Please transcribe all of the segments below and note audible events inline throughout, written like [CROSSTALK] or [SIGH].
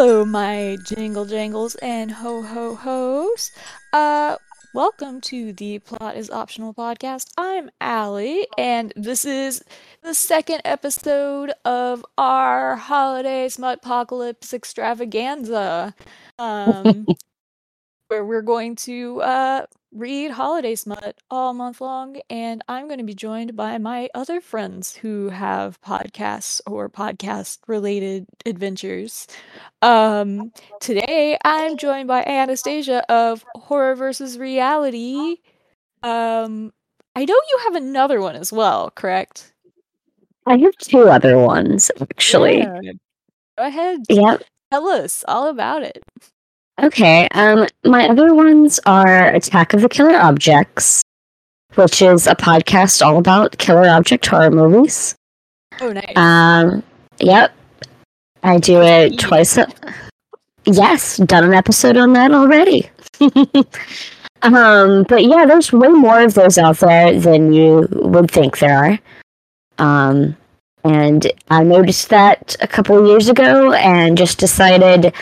Hello, my jingle jangles and ho ho ho's. Uh, welcome to the Plot is Optional podcast. I'm Alli, and this is the second episode of our holiday smut apocalypse extravaganza. Um, [LAUGHS] where we're going to uh read holiday smut all month long and i'm going to be joined by my other friends who have podcasts or podcast related adventures um today i'm joined by anastasia of horror versus reality um i know you have another one as well correct I have two other ones actually. Yeah. go ahead Yep. tell us all about it Okay. Um, my other ones are Attack of the Killer Objects, which is a podcast all about killer object horror movies. oh nice Um, yep. I do it twice. A- yes, done an episode on that already. [LAUGHS] um, but yeah, there's way more of those out there than you would think there are. Um, and I noticed that a couple of years ago and just decided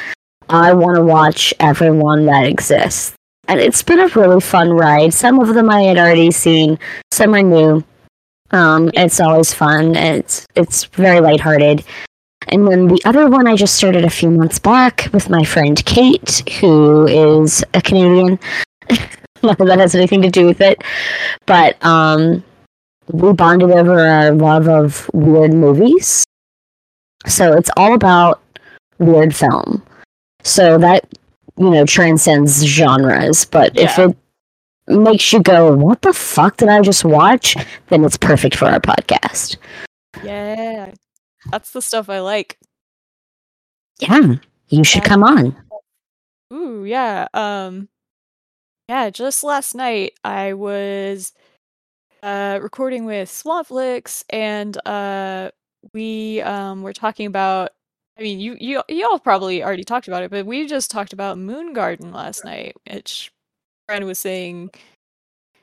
I want to watch everyone that exists. And it's been a really fun ride. Some of them I had already seen, some are new. Um, it's always fun. It's it's very lighthearted. And then the other one I just started a few months back with my friend Kate, who is a Canadian. [LAUGHS] Not that has anything to do with it, but um, we bonded over our love of weird movies. So it's all about weird film. So that you know transcends genres, but if it makes you go, "What the fuck did I just watch?" then it's perfect for our podcast. yeah that's the stuff i like Yeah, you should Yeah. come on. Ooh, yeah. Um yeah, just last night I was uh recording with Swampflix and uh we um were talking about I mean you you y'all probably already talked about it, but we just talked about Moon Garden last night, which friend was saying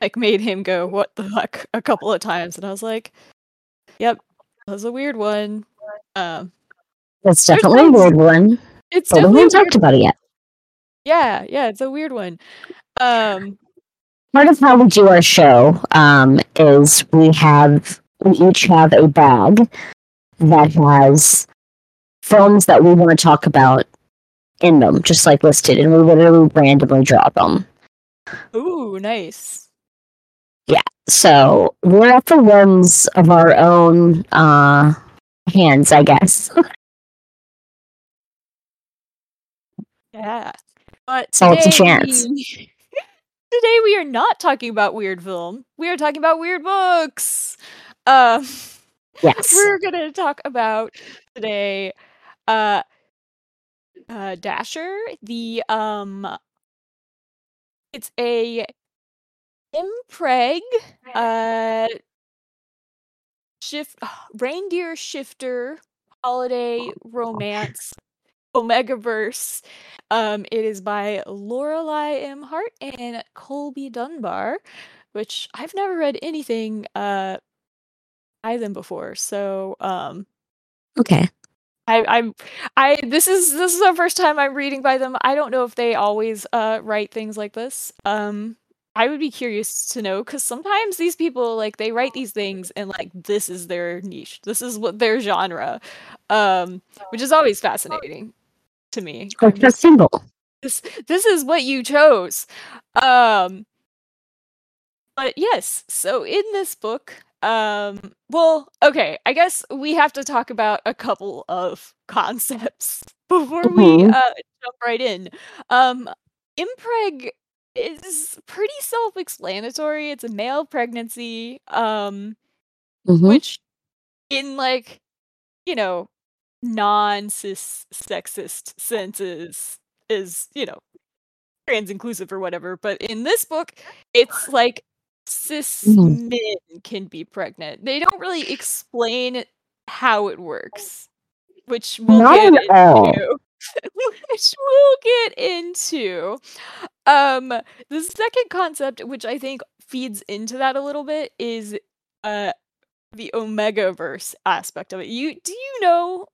like made him go, What the fuck a couple of times and I was like, Yep, that was a weird one. Um That's definitely a weird one, it's but we definitely a haven't weird talked about it yet. Yeah, yeah, it's a weird one. Um Part of how we do our show um, is we have we each have a bag that has films that we want to talk about in them, just like listed, and we literally randomly draw them. Ooh, nice. Yeah, so we're at the whims of our own uh, hands, I guess. [LAUGHS] Yeah. But So it's a chance. [LAUGHS] today we are not talking about weird film. We are talking about weird books. Um [LAUGHS] yes. we're going to talk about today uh uh Dasher, the um it's a mpreg uh shift [SIGHS] reindeer shifter holiday romance Omegaverse. um it is by lorelei m hart and colbie dunbar which i've never read anything uh by them before so um Okay. I, I'm I this is this is the first time I'm reading by them. I don't know if they always uh write things like this. Um I would be curious to know because sometimes these people like they write these things and like this is their niche. This is what their genre. Um which is always fascinating to me. Like just- symbol. this this is what you chose. Um but yes, so in this book, um well, okay, I guess we have to talk about a couple of concepts [LAUGHS] before we Mhm. uh jump right in. Um impreg is pretty self-explanatory. It's a male pregnancy um Mhm. which in like you know non-cis sexist senses is you know trans inclusive or whatever but in this book it's like cis Mhm. men can be pregnant they don't really explain how it works which we'll Not get at all. into [LAUGHS] which we'll get into um the second concept which i think feeds into that a little bit is uh the omegaverse aspect of it you do you know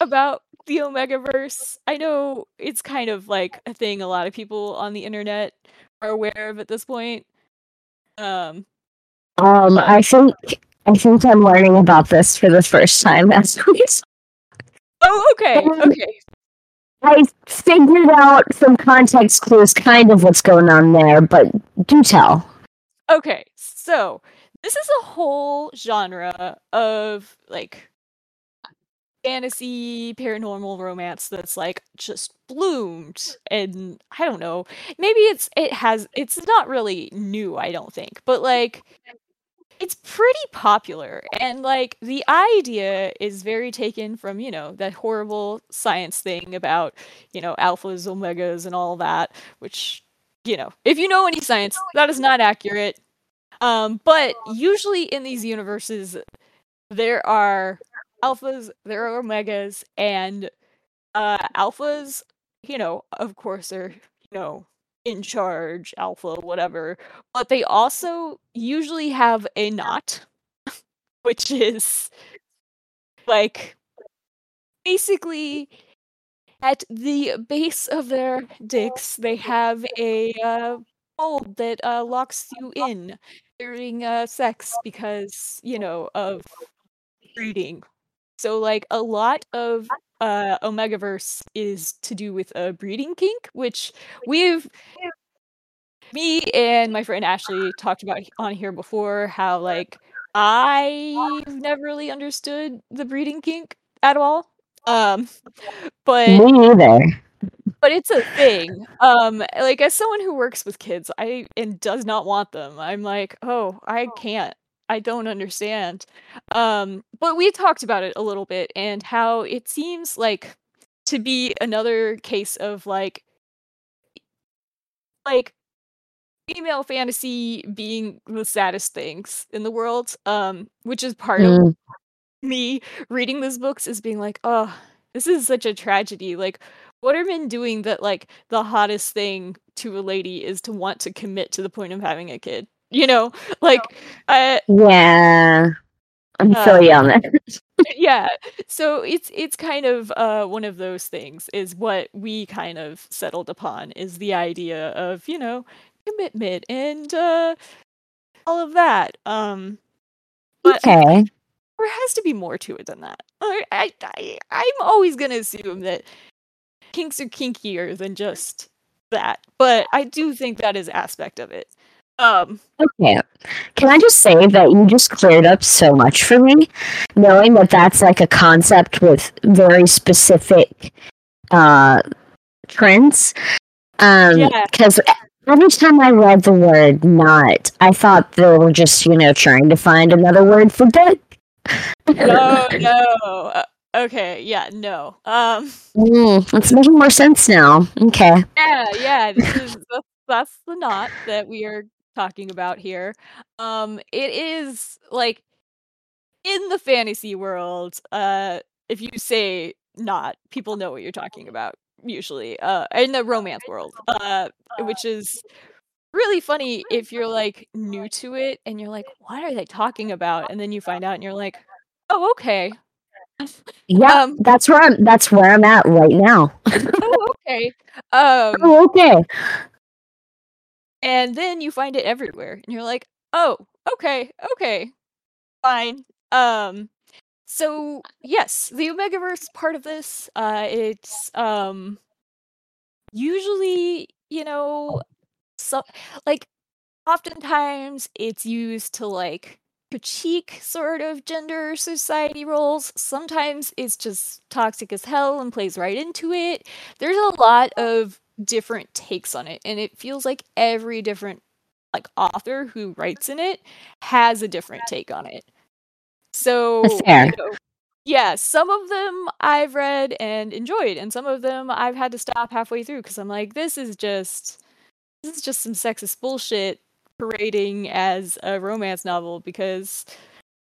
about the Omegaverse. I know it's kind of like a thing a lot of people on the internet are aware of at this point. Um, Um, I think I think I'm learning about this for the first time [LAUGHS] as we oh, okay, okay. I figured out some context clues, kind of what's going on there, but do tell. Okay, so this is a whole genre of like fantasy paranormal romance that's like just bloomed and I don't know. Maybe it's it has it's not really new, I don't think. But like it's pretty popular and like the idea is very taken from, you know, that horrible science thing about, you know, alphas, omegas and all that, which you know, if you know any science, that is not accurate. Um, but usually in these universes, there are alphas, there are omegas, and uh, alphas, you know, of course, are you know in charge, alpha, whatever. But they also usually have a knot, [LAUGHS] which is like basically at the base of their dicks, they have a uh, that uh, locks you in during uh, sex because you know of breeding. So like a lot of uh Omegaverse is to do with a breeding kink, which we've me and my friend Ashley talked about on here before how like I've never really understood the breeding kink at all. Um [LAUGHS] but Me neither. but it's a thing. Um, like as someone who works with kids, I and does not want them. I'm like, oh, I can't. I don't understand. Um, but we talked about it a little bit and how it seems like to be another case of like like female fantasy being the saddest things in the world. Um, which is part of Mm, me reading these books is being like, oh, this is such a tragedy. Like, what are men doing that like the hottest thing to a lady is to want to commit to the point of having a kid? You know, [LAUGHS] like, uh, yeah, I'm uh, feel you on that. yeah. So it's it's kind of uh one of those things is what we kind of settled upon is the idea of you know commitment and uh all of that. Um, but Okay. [LAUGHS] there has to be more to it than that. I, I, I I'm always gonna assume that kinks are kinkier than just that, but I do think that is aspect of it. Um, Okay. Can I just say that you just cleared up so much for me, knowing that that's like a concept with very specific uh trends. Um, Yeah. because every time I read the word "knot," I thought they were just you know trying to find another word for dick. no, [LAUGHS] no. Uh, okay, yeah, no. Um, Mm, it's making more sense now. Okay. yeah, yeah. This is that's, that's the knot that we are talking about here. Um, it is like in the fantasy world. Uh, if you say knot, people know what you're talking about. Usually, uh, in the romance world, uh, which is really funny if you're like new to it and you're like, what are they talking about? And then you find out and you're like, oh, okay. Yeah, Um, that's where I'm. That's where I'm at right now. oh, okay. Um, oh, okay. And then you find it everywhere and you're like, oh, okay, okay, fine. Um, so yes, the Omegaverse part of this, uh, it's um usually, you know, so like oftentimes it's used to like critique sort of gender society roles. Sometimes it's just toxic as hell and plays right into it. There's a lot of different takes on it, and it feels like every different like author who writes in it has a different take on it. So, fair. you know, yeah, some of them I've read and enjoyed, and some of them I've had to stop halfway through because I'm like, this is just this is just some sexist bullshit parading as a romance novel because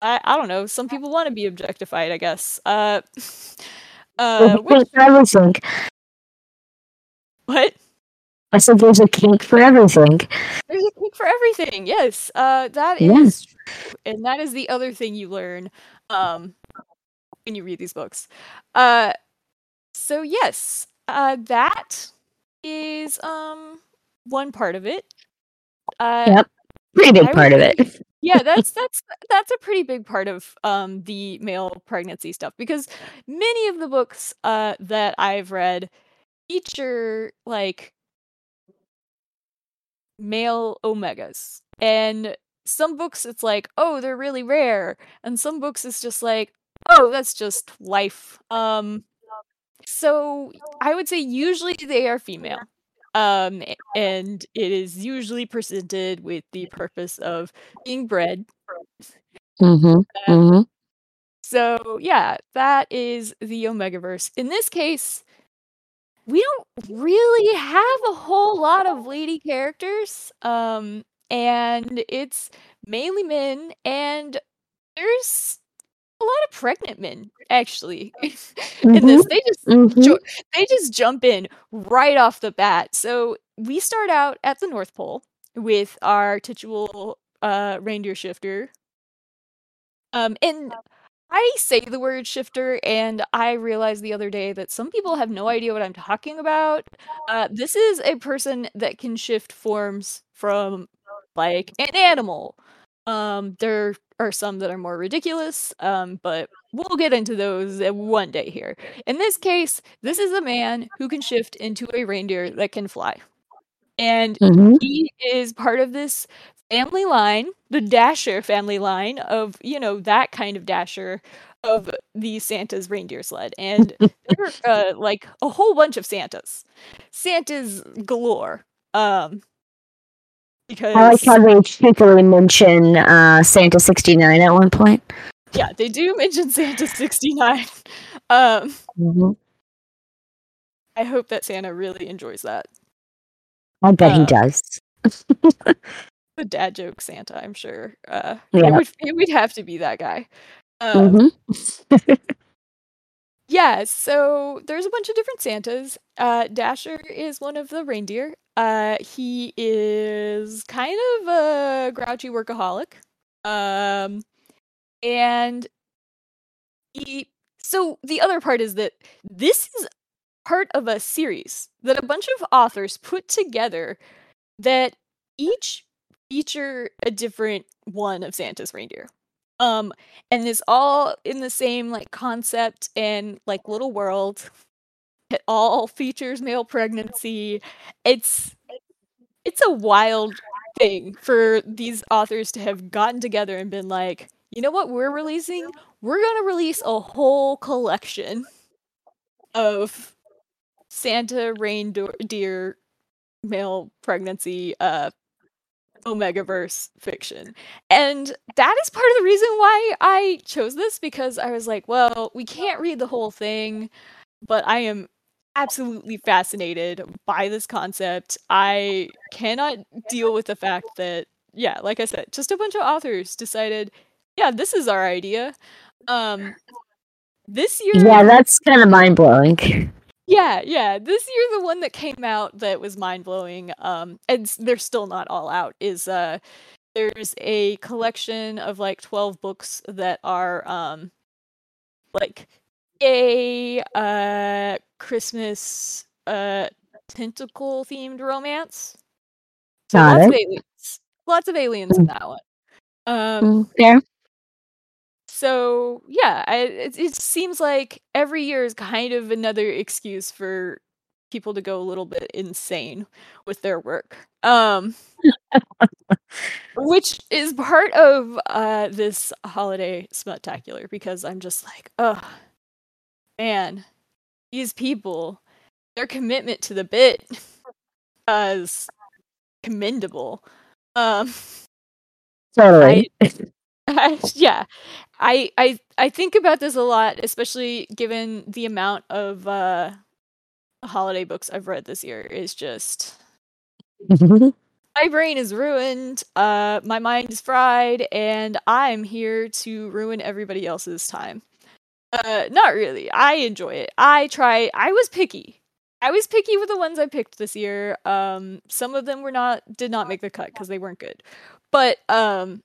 I I don't know, some people want to be objectified, I guess. Uh [LAUGHS] uh which There's a kink for everything. What? I said there's a kink for everything. There's a kink for everything. Yes. Uh that Yeah. is true. And that is the other thing you learn um when you read these books. Uh so yes, uh, that is um one part of it. Uh, Yep. Pretty big I part of it. yeah, [LAUGHS] that's that's that's a pretty big part of um the male pregnancy stuff because many of the books uh that I've read feature like male omegas. And some books it's like, oh, they're really rare. And some books it's just like, oh, that's just life. Um so I would say usually they are female. Um and it is usually presented with the purpose of being bred. Mm-hmm. Uh, Mm-hmm. so yeah, that is the Omegaverse. In this case, we don't really have a whole lot of lady characters. Um, and it's mainly men, and there's a lot of pregnant men actually [LAUGHS] in this. They just Mm-hmm. jo- they just jump in right off the bat. So we start out at the North Pole with our titular uh, reindeer shifter. Um, and I say the word shifter, and I realized the other day that some people have no idea what I'm talking about. Uh, this is a person that can shift forms from like an animal. Um, there are some that are more ridiculous, um, but we'll get into those uh, one day here. In this case, this is a man who can shift into a reindeer that can fly. And Mm-hmm. he is part of this family line, the Dasher family line of, you know, that kind of Dasher of the Santa's reindeer sled. And there are [LAUGHS] uh, like a whole bunch of Santas. Santas galore. Um because I like how they cheekily mention uh, Santa 69 at one point. yeah, they do mention Santa 69. [LAUGHS] Um Mm-hmm. I hope that Santa really enjoys that. I bet he Uh, does. [LAUGHS] The dad joke Santa, I'm sure. Uh Yeah. it would it would have to be that guy. Um Mm-hmm. [LAUGHS] Yeah, so there's a bunch of different Santas. Uh, Dasher is one of the reindeer. Uh, he is kind of a grouchy workaholic. Um, and he. So the other part is that this is part of a series that a bunch of authors put together that each feature a different one of Santa's reindeer. Um, and it's all in the same like concept and like little world. It all [LAUGHS] features male pregnancy. It's it's a wild thing for these authors to have gotten together and been like, you know what we're releasing? We're gonna release a whole collection of Santa reindeer male pregnancy uh Omegaverse fiction. And that is part of the reason why I chose this because I was like, well, we can't read the whole thing, but I am absolutely fascinated by this concept. I cannot deal with the fact that, yeah, like I said, just a bunch of authors decided, yeah, this is our idea. Um, this year, Yeah, that's kind of mind blowing. Yeah, yeah. This year, the one that came out that was mind blowing, um, and s- they're still not all out, is uh, there's a collection of like 12 books that are um, like a uh, Christmas uh, tentacle themed romance. So Got lots of it. aliens. Lots of aliens in that one. Um, Mm, Fair. So yeah, I, it, it seems like every year is kind of another excuse for people to go a little bit insane with their work. Um, which is part of uh, this holiday spectacular because I'm just like, oh man, these people, their commitment to the bit [LAUGHS] is commendable. Um, Totally. I, [LAUGHS] [LAUGHS] yeah, I I I think about this a lot, especially given the amount of uh holiday books I've read this year. Is just [LAUGHS] my brain is ruined, uh, my mind is fried, and I'm here to ruin everybody else's time. Uh, not really. I enjoy it. I try. I was picky. I was picky with the ones I picked this year. Um, some of them were not did not make the cut because they weren't good, but um,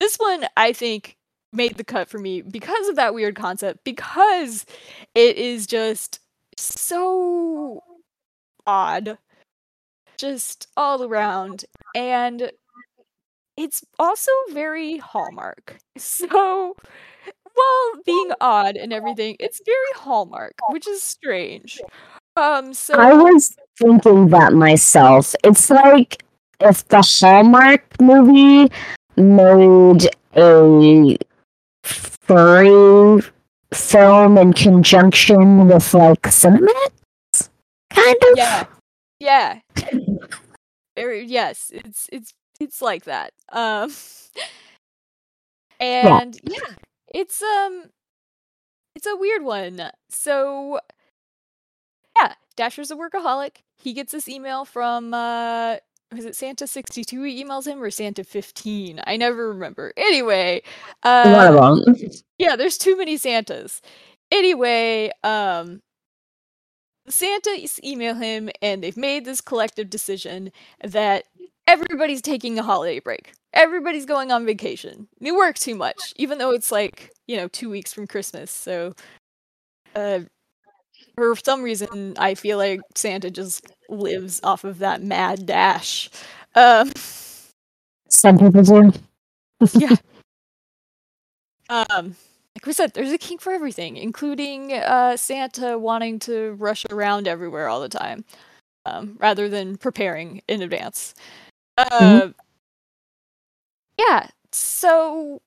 this one I think made the cut for me because of that weird concept. Because it is just so odd, just all around, and it's also very Hallmark. [LAUGHS] So, while being odd and everything, it's very Hallmark, which is strange. Um, so I was thinking that myself. It's like if the Hallmark movie made a furry film in conjunction with like Cinemax, kind of. yeah, yeah, very yes. It's it's it's like that. Um, and yeah, it's um, it's a weird one. So yeah, Dasher's a workaholic. He gets this email from uh was it Santa 62 he emails him or Santa 15? I never remember. Anyway, uh One of them. yeah, there's too many Santas. Anyway, um Santas email him and they've made this collective decision that everybody's taking a holiday break. Everybody's going on vacation. They work too much, even though it's like, you know, two weeks from Christmas. So uh for some reason I feel like Santa just lives off of that mad dash. Um Some people do. yeah. [LAUGHS] Um like we said, there's a king for everything, including uh Santa wanting to rush around everywhere all the time. Um, rather than preparing in advance. Uh, yeah, so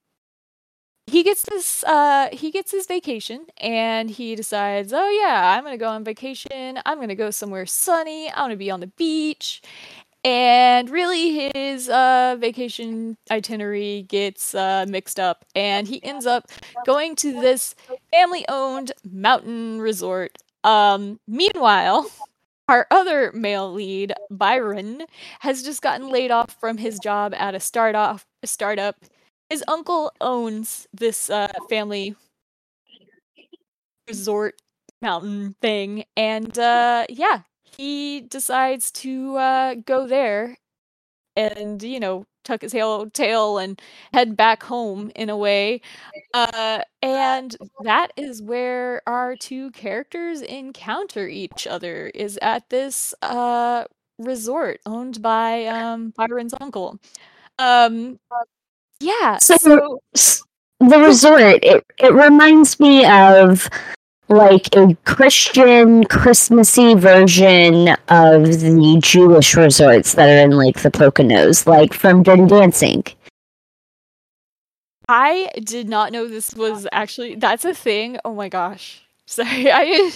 he gets this uh he gets his vacation and he decides oh yeah i'm gonna go on vacation. I'm gonna go somewhere sunny. I'm gonna be on the beach. And really his uh vacation itinerary gets uh mixed up and he ends up going to this family owned mountain resort. Um meanwhile our other male lead byron has just gotten laid off from his job at a startup startup his uncle owns this uh, family resort mountain thing and uh, yeah he decides to uh, go there and you know tuck his tail, and head back home in a way. Uh, and that is where our two characters encounter each other is at this uh, resort owned by um, byron's uncle. Um, yeah. So, So, the resort it, it reminds me of like a Christian Christmassy version of the Jewish resorts that are in like the Poconos, like from Dirty Dancing. I did not know this was actually that's a thing. Oh my gosh. [LAUGHS] Sorry. I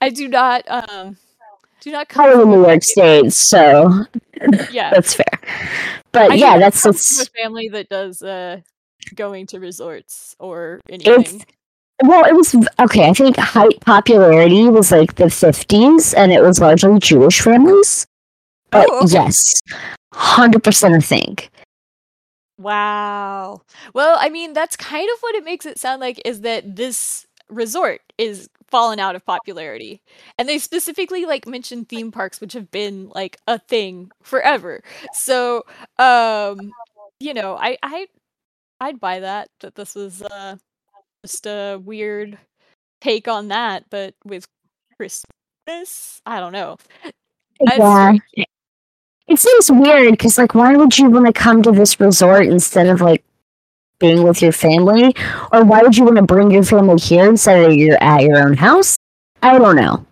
I do not um do not come in New York State, so [LAUGHS] yeah. that's fair. But I yeah, that's from a family that does uh going to resorts or anything. well, it was okay. I think height popularity was like the fifties, and it was largely Jewish families. But Oh, okay. yes, hundred percent I think. Wow. Well, I mean, that's kind of what it makes it sound like is that this resort is fallen out of popularity. And they specifically like mentioned theme parks which have been like a thing forever. So, um, you know, I I I'd buy that that this was uh just a weird take on that, but with Christmas, I don't know. Yeah. It seems weird because, like, why would you want to come to this resort instead of like being with your family, or why would you want to bring your family here instead of you're at your own house? I don't know,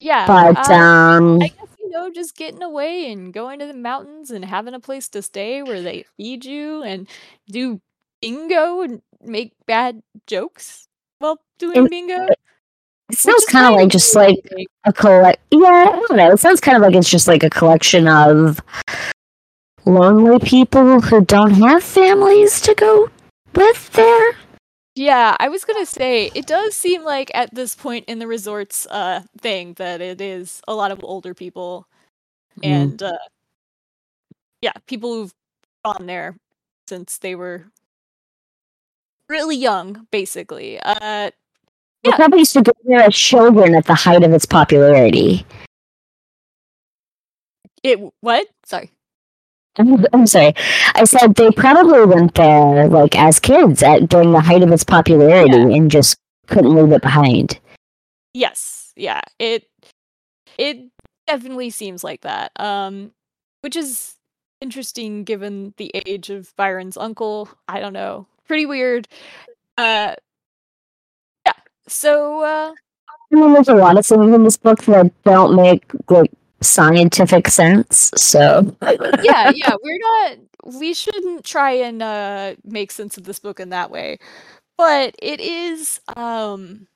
Yeah. but uh, um, I guess you know, just getting away and going to the mountains and having a place to stay where they feed you and do bingo and make bad jokes while doing And- bingo. it sounds kind of like just like a collect. Yeah, I don't know. It sounds kind of like it's just like a collection of lonely people who don't have families to go with there. Yeah, I was gonna say it does seem like at this point in the resorts uh thing that it is a lot of older people Mm. and uh yeah, people who've gone there since they were really young, basically. Uh yeah. probably used to go there as children at the height of its popularity. it what? Sorry. I'm, [LAUGHS] I'm sorry. I said they probably went there like as kids at during the height of its popularity and just couldn't leave it behind. Yes, yeah. It it definitely seems like that. Um, which is interesting given the age of Byron's uncle. I don't know. Pretty weird. Uh, yeah. So, uh, I mean, there's a lot of things in this book that don't make like scientific sense. So yeah, yeah, we're not. We shouldn't try and uh, make sense of this book in that way, but it is. Um,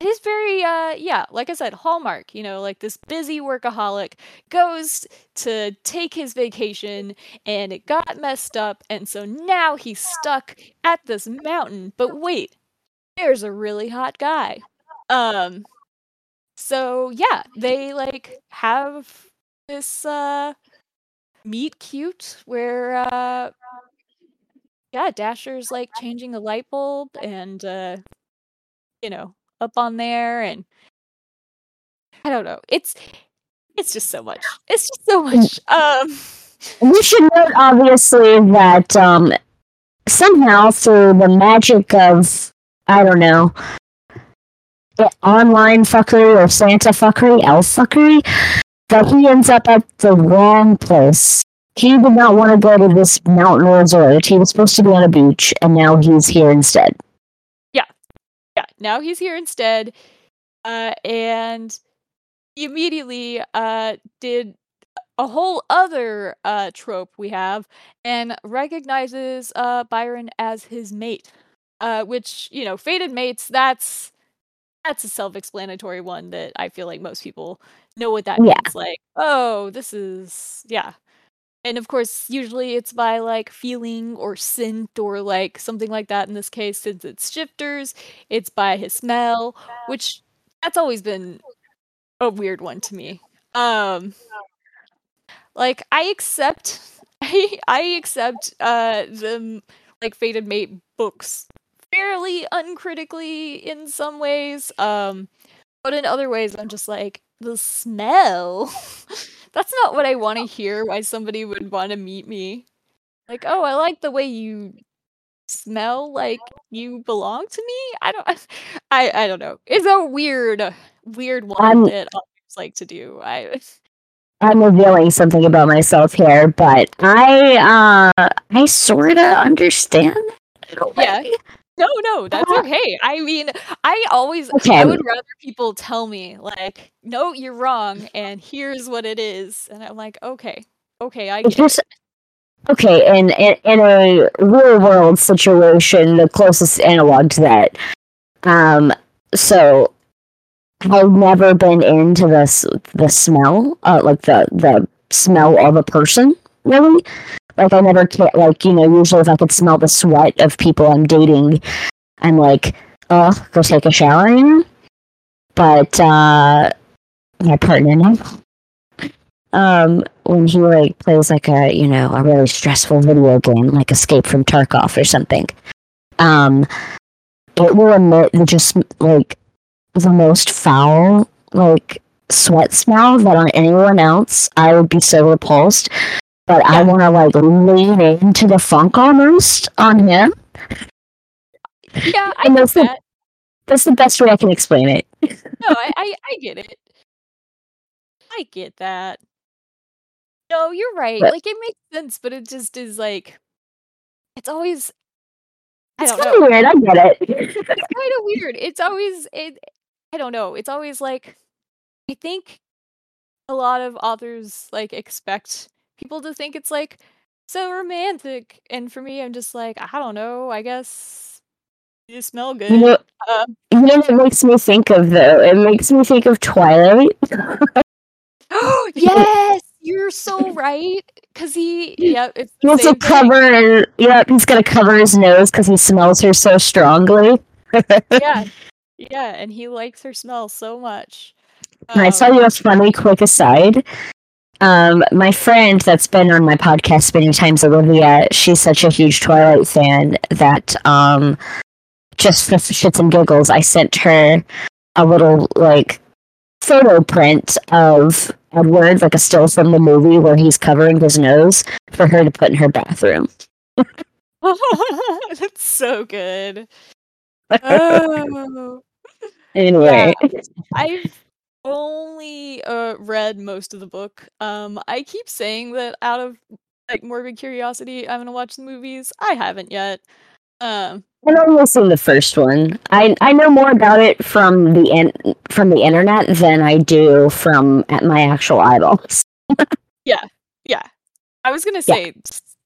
it is very uh yeah like i said hallmark you know like this busy workaholic goes to take his vacation and it got messed up and so now he's stuck at this mountain but wait there's a really hot guy um so yeah they like have this uh meet cute where uh yeah dasher's like changing a light bulb and uh you know up on there and I don't know. It's it's just so much. It's just so much. Um we should note obviously that um somehow through the magic of I don't know online fuckery or Santa fuckery, elf fuckery, that he ends up at the wrong place. He did not want to go to this mountain resort. He was supposed to be on a beach, and now he's here instead yeah, Yeah. now he's here instead. Uh, and he immediately uh, did a whole other uh, trope we have and recognizes uh, Byron as his mate. Uh, which, you know, fated mates, that's that's a self-explanatory one that I feel like most people know what that yeah. means. Like, oh, this is yeah, and of course usually it's by like feeling or scent or like something like that in this case since it's shifters it's by his smell which that's always been a weird one to me um like i accept [LAUGHS] i, I accept uh the like fated mate books fairly uncritically in some ways um but in other ways i'm just like the smell [LAUGHS] That's not what I want to hear. Why somebody would want to meet me? Like, oh, I like the way you smell like you belong to me. I don't. [LAUGHS] I I don't know. It's a weird, weird one I'm, that authors like to do. I. I'm revealing something about myself here, but I uh I sort of understand. Yeah. No, no, that's [LAUGHS] okay. I mean, I always okay. I would rather people tell me like, "No, you're wrong," and here's what it is, and I'm like, "Okay, okay, I get just, it." Okay, in, in in a real world situation, the closest analog to that. Um, so I've never been into this the smell, uh, like the the smell of a person, really. Like I never can like, you know, usually if I could smell the sweat of people I'm dating, I'm like, oh, go take a shower, know? But uh my partner now. Um, when he like plays like a you know a really stressful video game like Escape from Tarkov or something, um, it will emit just like the most foul like sweat smell that on anyone else I would be so repulsed but yeah. I want to like lean into the funk almost on him. Yeah, I the, that. that's the best way I can explain it. [LAUGHS] no, I, I, I get it. I get that. No, you're right. But, like it makes sense, but it just is like it's always it's kind of weird. I get it. it's kind of weird. It's always it. I don't know. It's always like I think a lot of authors like expect people to think it's like so romantic. And for me, I'm just like, I don't know. I guess you smell good. You know, uh, you know what it makes me think of though? It makes me think of Twilight. [GASPS] [LAUGHS] Oh yes, you're so right. Cause he, yeah, it's he also cover. Yeah, he's gonna cover his nose because he smells her so strongly. yeah, [LAUGHS] yeah, and he likes her smell so much. Um, I tell you a funny quick aside. Um, my friend that's been on my podcast many times, Olivia, she's such a huge Twilight fan that um, just for shits and giggles, I sent her a little like photo print of Edward, like a still from the movie where he's covering his nose for her to put in her bathroom. [LAUGHS] [LAUGHS] That's so good. [LAUGHS] Oh. anyway, yeah, I've only uh read most of the book. Um I keep saying that out of like morbid curiosity I'm gonna watch the movies. I haven't yet. Um I've only seen the first one. I I know more about it from the in, from the internet than I do from at my actual eyeballs. yeah. Yeah. I was gonna [LAUGHS] say yeah.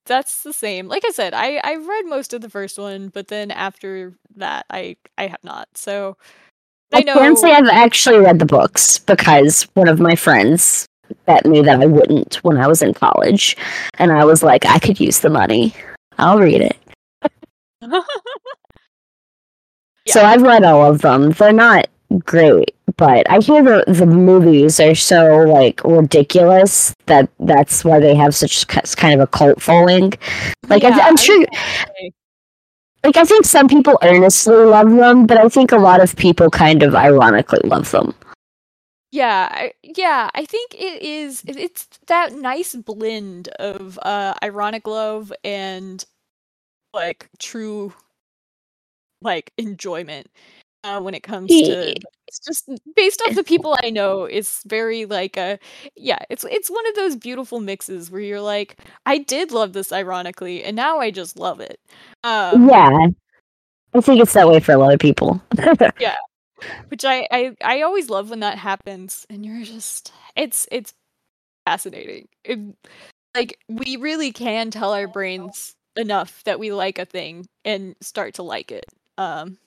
that's the same. Like I said, I I read most of the first one, but then after that I I have not. So I, I can't say I've actually read the books because one of my friends bet me that I wouldn't when I was in college. And I was like, I could use the money. I'll read it. [LAUGHS] yeah. So I've read all of them. They're not great, but I hear the the movies are so like ridiculous that that's why they have such kind of a cult following. Like yeah, I, am sure like I think some people earnestly love them, but I think a lot of people kind of ironically love them. Yeah, I, yeah, I think it is. It's that nice blend of uh, ironic love and like true, like enjoyment uh, when it comes to. It's just based off the people I know. It's very like a yeah. It's it's one of those beautiful mixes where you're like, I did love this ironically, and now I just love it. Um, yeah, I think it's that way for a lot of people. [LAUGHS] yeah, which I, I I always love when that happens, and you're just it's it's fascinating. It, like we really can tell our brains enough that we like a thing and start to like it. Um,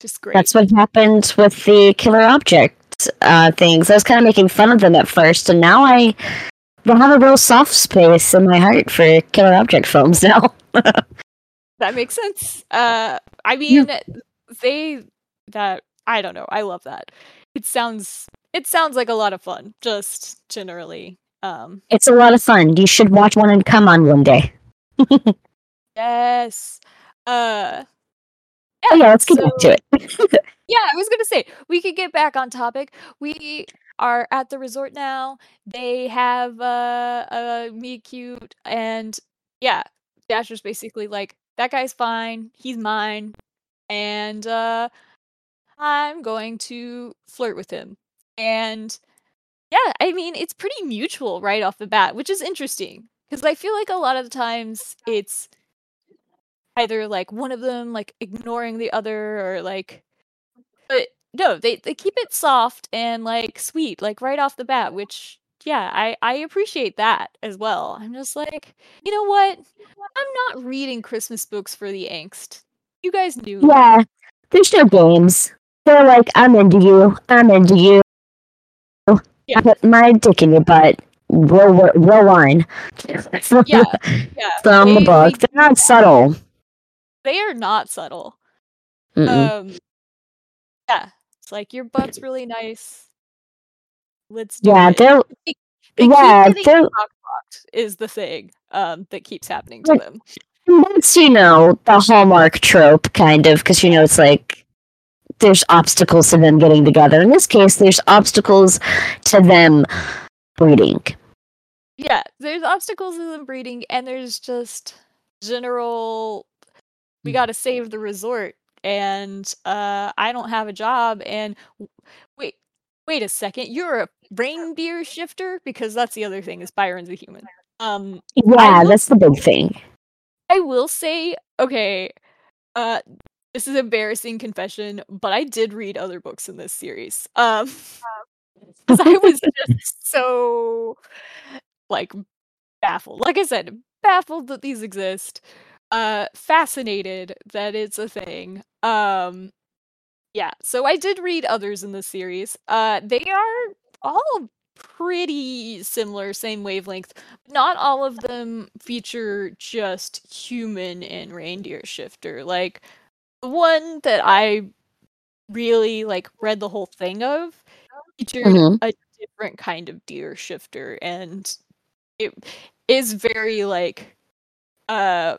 just great. That's what happened with the killer object uh, things. I was kind of making fun of them at first, and now I have a real soft space in my heart for killer object films now. [LAUGHS] that makes sense. Uh, I mean, yeah. they that I don't know. I love that. It sounds it sounds like a lot of fun. Just generally, um, it's a lot of fun. You should watch one and come on one day. [LAUGHS] yes. Uh. Yeah, oh yeah, let's get so, back to it. [LAUGHS] yeah, I was gonna say we could get back on topic. We are at the resort now. They have uh, a meet cute, and yeah, Dasher's basically like that guy's fine. He's mine, and uh, I'm going to flirt with him. And yeah, I mean, it's pretty mutual right off the bat, which is interesting because I feel like a lot of the times it's either like one of them like ignoring the other or like but no, they they keep it soft and like sweet like right off the bat, which yeah, I I appreciate that as well. I'm just like, you know what? I'm not reading Christmas books for the angst. You guys knew. Yeah. There's no games. They're like, I'm into you. I'm into you. Yeah. I put my dick in your butt. Roll, roll line. from, yeah, yeah. From they, the book. They, They're not subtle. They are not subtle. Mm-mm. Um, yeah. It's like, your butt's [CLEARS THROAT] really nice. Let's do yeah, it. They're, they, they yeah, they're... is the thing um, that keeps happening to them. That's, you know, the hallmark trope, kind of, because, you know, it's like there's obstacles to them getting together. In this case, there's obstacles to them breeding. Yeah, there's obstacles to them breeding, and there's just general. We got to save the resort, and uh, I don't have a job. And wait, wait a second, you're a reindeer shifter because that's the other thing is Byron's a human. Um, yeah, will, that's the big thing. I will say, okay, uh, this is embarrassing confession, but I did read other books in this series. Um, [LAUGHS] because I was just [LAUGHS] so like baffled. Like I said, baffled that these exist. Uh, fascinated that it's a thing. Um, yeah. So I did read others in the series. Uh, they are all pretty similar, same wavelength. Not all of them feature just human and reindeer shifter. Like the one that I really like read the whole thing of featured mm-hmm. a different kind of deer shifter and it is very like uh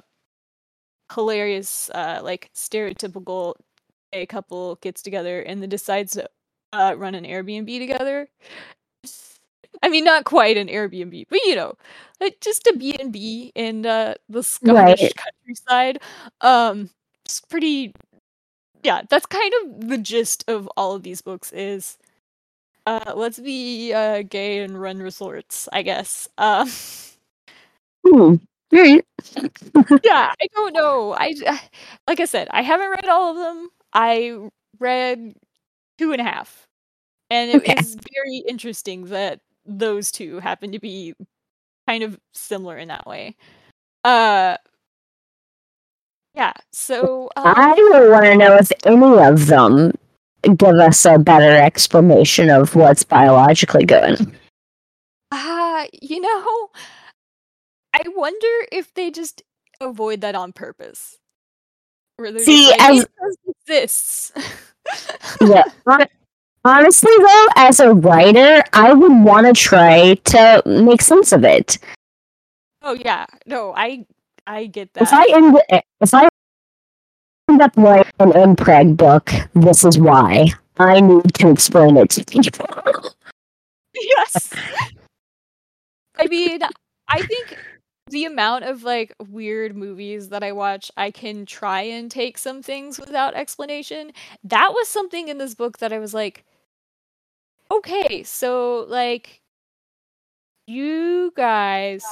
hilarious uh like stereotypical a couple gets together and then decides to uh run an Airbnb together. I mean not quite an Airbnb, but you know, like just a B&B in uh the Scottish right. countryside. Um it's pretty yeah, that's kind of the gist of all of these books is Uh, let's be uh, gay and run resorts, I guess. Uh, Hmm. Alright. yeah, I don't know. I like I said, I haven't read all of them. I read two and a half, and it Okay. is very interesting that those two happen to be kind of similar in that way. Uh, yeah. So um, I would want to know if any of them give us a better explanation of what's biologically going. Uh, you know, I wonder if they just avoid that on purpose. Where they're See, like, as- exists. Yeah. [LAUGHS] Honestly, though, as a writer, I would want to try to make sense of it. oh yeah, no, I I get that. If. I end, eh, if I end up writing an mpreg book, this is why. I need to explain it to people. [LAUGHS] yes. I mean, I think the amount of like weird movies that I watch, I can try and take some things without explanation. That was something in this book that I was like, okay, so like you guys,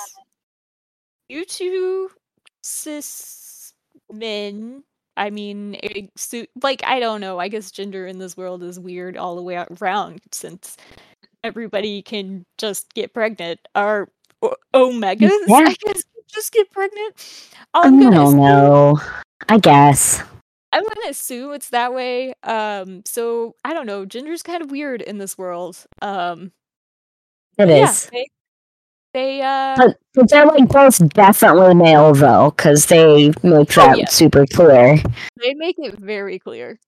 you two cis men. I mean, like I don't know. I guess gender in this world is weird all the way around since everybody can just get pregnant. Or o- omegas, Yeah. I guess, just get pregnant. I I'm gonna don't know. I guess. I'm gonna assume it's that way. Um, so I don't know. Gender's kind of weird in this world. Um, It but yeah, they, they uh, But, but they're like both definitely male, though, because they make Oh, that yeah. super clear. they make it very clear.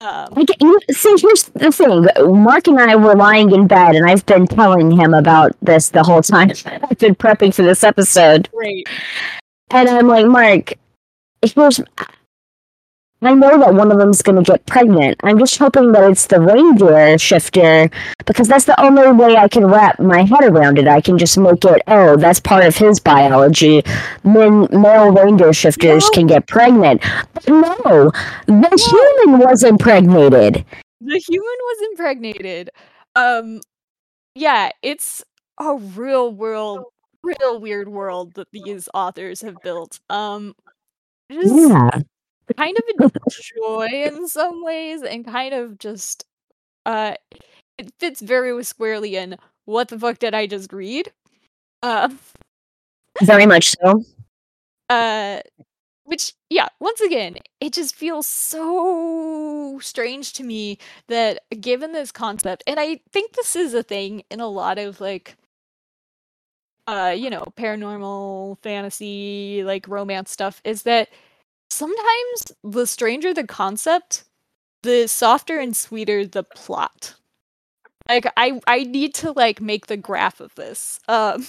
Um, Like, you, see, here's the thing. Mark and I were lying in bed, and I've been telling him about this the whole time. [LAUGHS] I've been prepping for this episode. great. And I'm like, Mark, here's. I know that one of them's going to get pregnant. I'm just hoping that it's the reindeer shifter because that's the only way I can wrap my head around it. I can just make it, oh, that's part of his biology. Men, male reindeer shifters No. can get pregnant. But no, the human was impregnated. the human was impregnated. Um, yeah, it's a real world, real weird world that these authors have built. Um, just Yeah. Kind of a joy in some ways, and kind of just, uh, it fits very squarely in what the fuck did I just read? Uh, Very [LAUGHS] much so. uh, which yeah, once again, it just feels so strange to me that given this concept, and I think this is a thing in a lot of like uh, you know, paranormal fantasy, like romance stuff, is that sometimes the stranger the concept, the softer and sweeter the plot. Like I I need to like make the graph of this. Um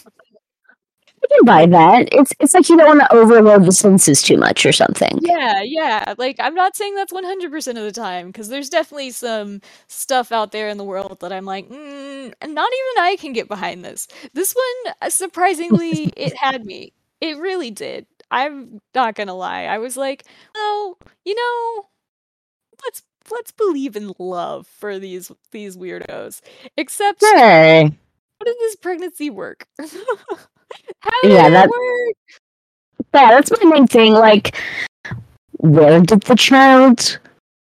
I can buy that. It's it's like you don't want to overload the senses too much or something. Yeah, yeah. Like I'm not saying that's 100% of the time because there's definitely some stuff out there in the world that I'm like, mm, not even I can get behind this. This one, uh, surprisingly, it had me. It really did. I'm not gonna lie. I was like, oh, you know, let's let's believe in love for these these weirdos. Except, Sure. how did this pregnancy work? [LAUGHS] how did Yeah, it that- work? Yeah, that's my main thing. Like, where did the child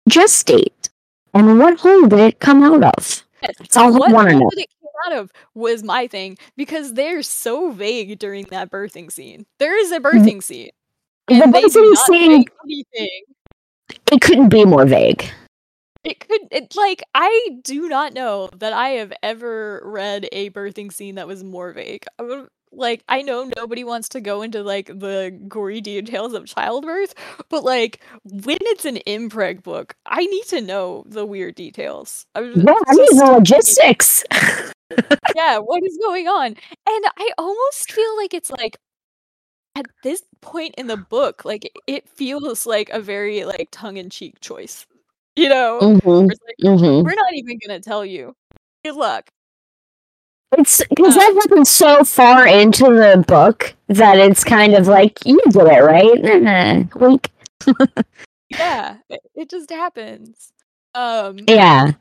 gestate? And what hole did it come out of? That's all I want to know. did it out of was my thing because they're so vague during that birthing scene. There is a mm-hmm. birthing scene. And they birthing scene- anything. It couldn't be more vague. It could it like I do not know that I have ever read a birthing scene that was more vague. I would- Like I know nobody wants to go into like the gory details of childbirth, but like when it's an mpreg book, I need to know the weird details. I was Yeah, I need the logistics. [LAUGHS] yeah, what is going on? And I almost feel like it's like at this point in the book, like it feels like a very like tongue in cheek choice. You know? hmm it's like, hmm we're not even gonna tell you. Good luck. It's because that happens so far into the book that it's kind of like you did it right. Wink. Yeah, it, it just happens. Um Yeah.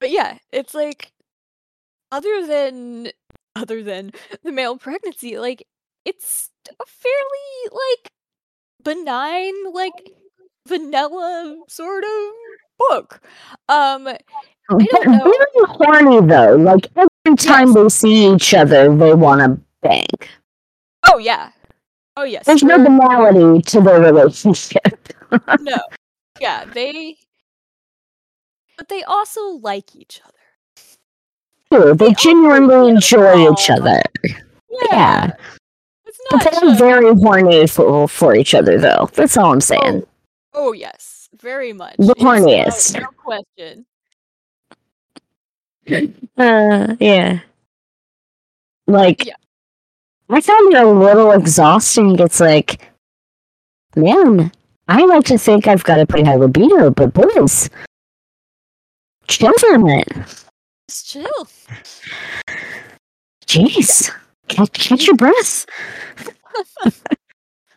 But yeah, it's like other than other than the male pregnancy, like it's a fairly like benign, like vanilla sort of book. Um, I don't know. Very horny though. Like every time Yes. they see each other, they want to bang. Oh yeah. Oh yes. There's no banality to their relationship. no. Yeah, they but they also like each other. True, they They genuinely enjoy each other. Yeah. It's But they're very horny for, for each other, though. That's all I'm saying. Oh yes, very much. The It's no- horniest. No, question. [LAUGHS] Uh, yeah. Like, Yeah. I found it a little exhausting. It's like, man, I like to think I've got a pretty high libido, but boys, chill for a minute. Just chill. Jeez, catch, catch your breath. [LAUGHS]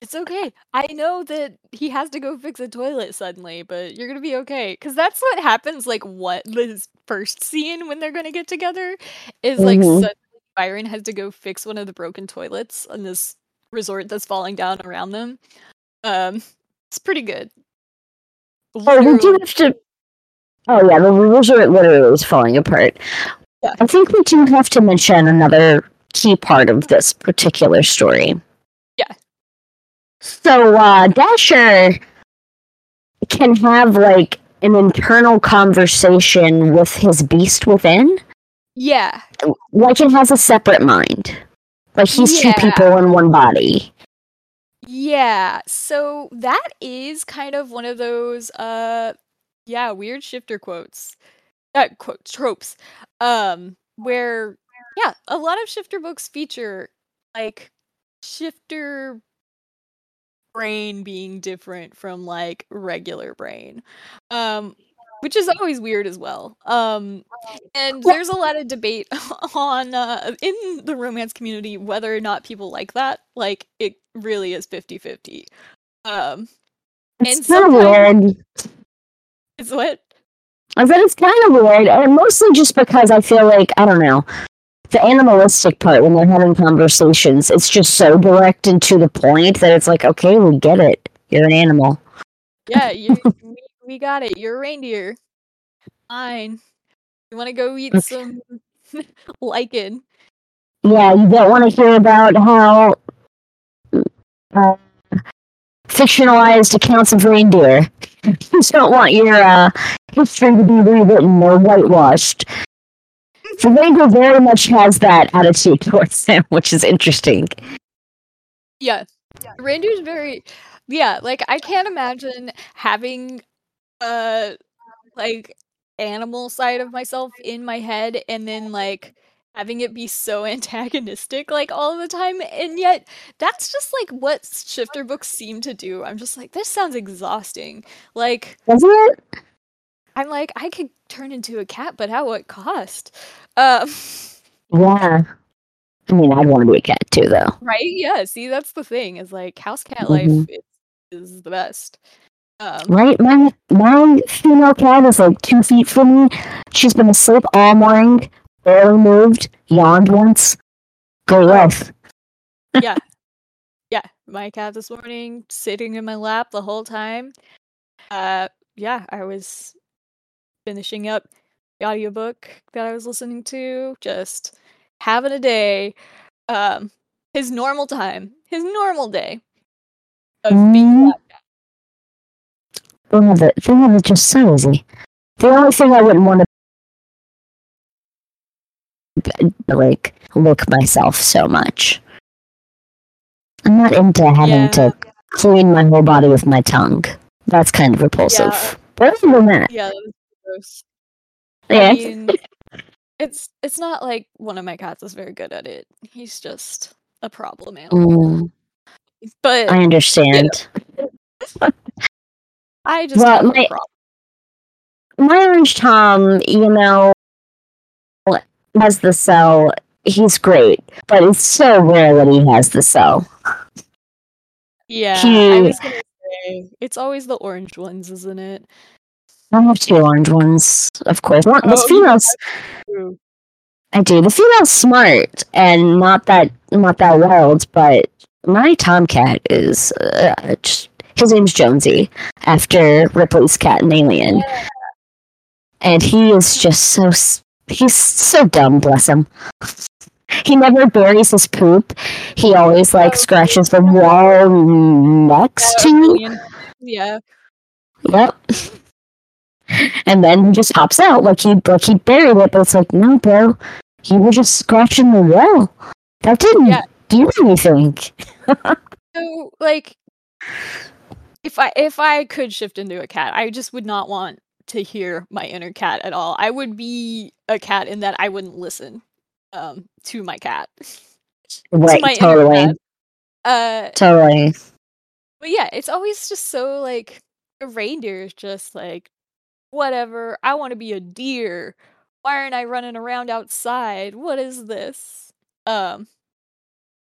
It's okay. I know that he has to go fix a toilet suddenly, but you're gonna be okay. Cause that's what happens. Like what this first scene when they're gonna get together is like Mhm. suddenly Byron has to go fix one of the broken toilets on this resort that's falling down around them. Um, it's pretty good. Oh, we do have to. Oh yeah, the rules are literally is falling apart. Yeah. I think we do have to mention another key part of this particular story. Yeah. So uh, Dasher can have like an internal conversation with his beast within. Yeah, Like it has a separate mind. Like he's Yeah. two people in one body. Yeah, so that is kind of one of those uh yeah, weird shifter quotes. Uh quote tropes. Um where yeah, a lot of shifter books feature like shifter brain being different from like regular brain. Um which is always weird as well. Um and there's a lot of debate [LAUGHS] on uh in the romance community whether or not people like that. Like it really is 50-50. Um It's And sometimes- weird. It's what? I said it's kind of weird, and mostly just because I feel like I don't know the animalistic part when they're having conversations. It's just so direct and to the point that it's like, okay, we get it. You're an animal. Yeah, [LAUGHS] you we, we got it. You're a reindeer. Fine. You want to go eat some [LAUGHS] lichen? Yeah, you don't want to hear about how uh, fictionalized accounts of reindeer. You [LAUGHS] don't want your uh, history to be rewritten or whitewashed. Reindeer very much has that attitude [LAUGHS] towards him, which is interesting. Yeah. The Reindeer's very yeah, like I can't imagine having uh like animal side of myself in my head and then like having it be so [LAUGHS] antagonistic like all the time and yet that's just like what shifter books seem to do. I'm just like this sounds exhausting. Like Doesn't it? I'm like I could turn into a cat but at what cost? Um Yeah. I mean, I'd want to be a cat too, though. Right? Yeah. See, that's the thing. Is like house cat Mhm. life is, is the best. Um, Right? My my female cat is like two feet from me. She's been asleep all morning, barely moved, yawned once. Go life. [LAUGHS] yeah, Yeah. my cat this morning sitting in my lap the whole time. Uh, yeah, I was finishing up the audiobook that I was listening to, just having a day. Um, his normal time, his normal day of being Mm. lap cat. They have it. They have it just so easy. The only thing I wouldn't want to like lick myself so much. I'm not into having Yeah. to clean my whole body with my tongue. That's kind of repulsive. Yeah. But other that, Yeah, that gross. yeah, I mean, it's it's not like one of my cats is very good at it. He's just a problem animal. Mm, But I understand. I just Well, my- my orange Tom, you know, has the cell. He's great, but it's so rare that he has the cell. Yeah, I he- say it's always the orange ones, isn't it? I have two orange ones, of course. One, this Oh, female's I do. The female's smart and not that not that wild, but my tomcat is uh, just, his name's Jonesy after Ripley's cat in Alien, and he is just so he's so dumb. Bless him. He never buries his poop. He always like Oh. scratches the wall next to. Yeah. Yep. And then he just hops out like he like he buried it, but it's like no, bro, you were just scratching the wall. That didn't Yeah. do anything. [LAUGHS] So like if I if I could shift into a cat, I just would not want to hear my inner cat at all. I would be a cat in that I wouldn't listen um to my cat. [LAUGHS] Right, my inner totally. Uh totally. but yeah, it's always just so like a reindeer is just like whatever, I want to be a deer. Why aren't I running around outside? What is this? Um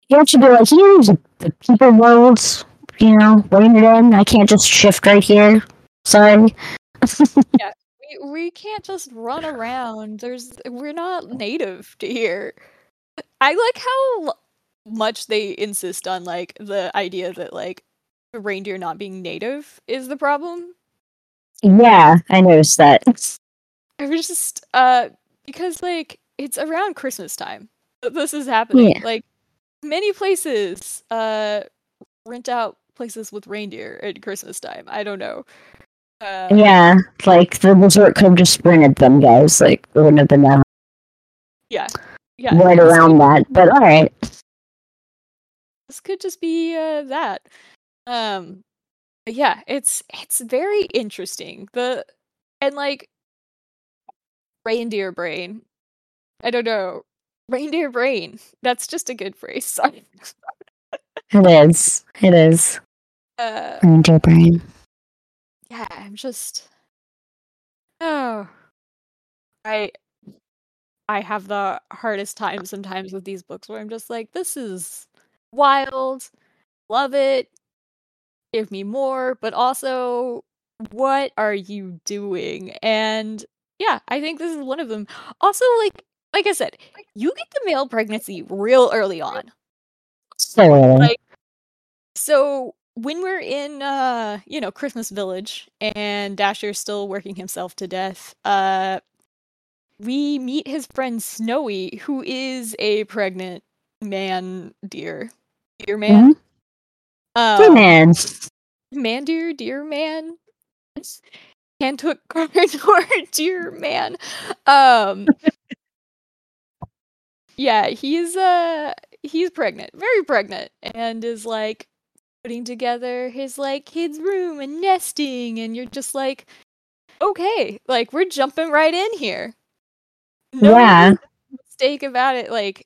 You have to be like, here's the people world, you know, rein it in. I can't just shift right here. Sorry. We, we can't just run around. There's we're not native to here. I like how much they insist on like the idea that like reindeer not being native is the problem. yeah, I noticed that. [LAUGHS] I was just uh because like it's around Christmas time that this is happening. Yeah. Like many places uh rent out places with reindeer at Christmas time. I don't know. Uh, Yeah, like the resort could have just rented them, guys. Like, it wouldn't have been that yeah. Yeah. right around that. But all right. this could just be uh, that. Um, yeah, it's it's very interesting. The and like reindeer brain. I don't know. Reindeer brain. That's just a good phrase. [LAUGHS] Sorry. It is. It is. Uh, Reindeer brain. Yeah, I'm just. Oh, I I have the hardest time sometimes with these books where I'm just like, this is wild, love it, give me more, but also, what are you doing? And yeah, I think this is one of them. Also, like like I said, you get the male pregnancy real early on. So. Like- So when we're in uh, you know, Christmas Village and Dasher's still working himself to death, uh we meet his friend Snowy, who is a pregnant man deer. Deer man? Hey, Um, man. man deer, deer man. [LAUGHS] Cantuk corridor, deer man. Um [LAUGHS] Yeah, he's uh he's pregnant, very pregnant, and is like putting together his like kids' room and nesting, and you're just like, okay, like we're jumping right in here. No Yeah. mistake about it. Like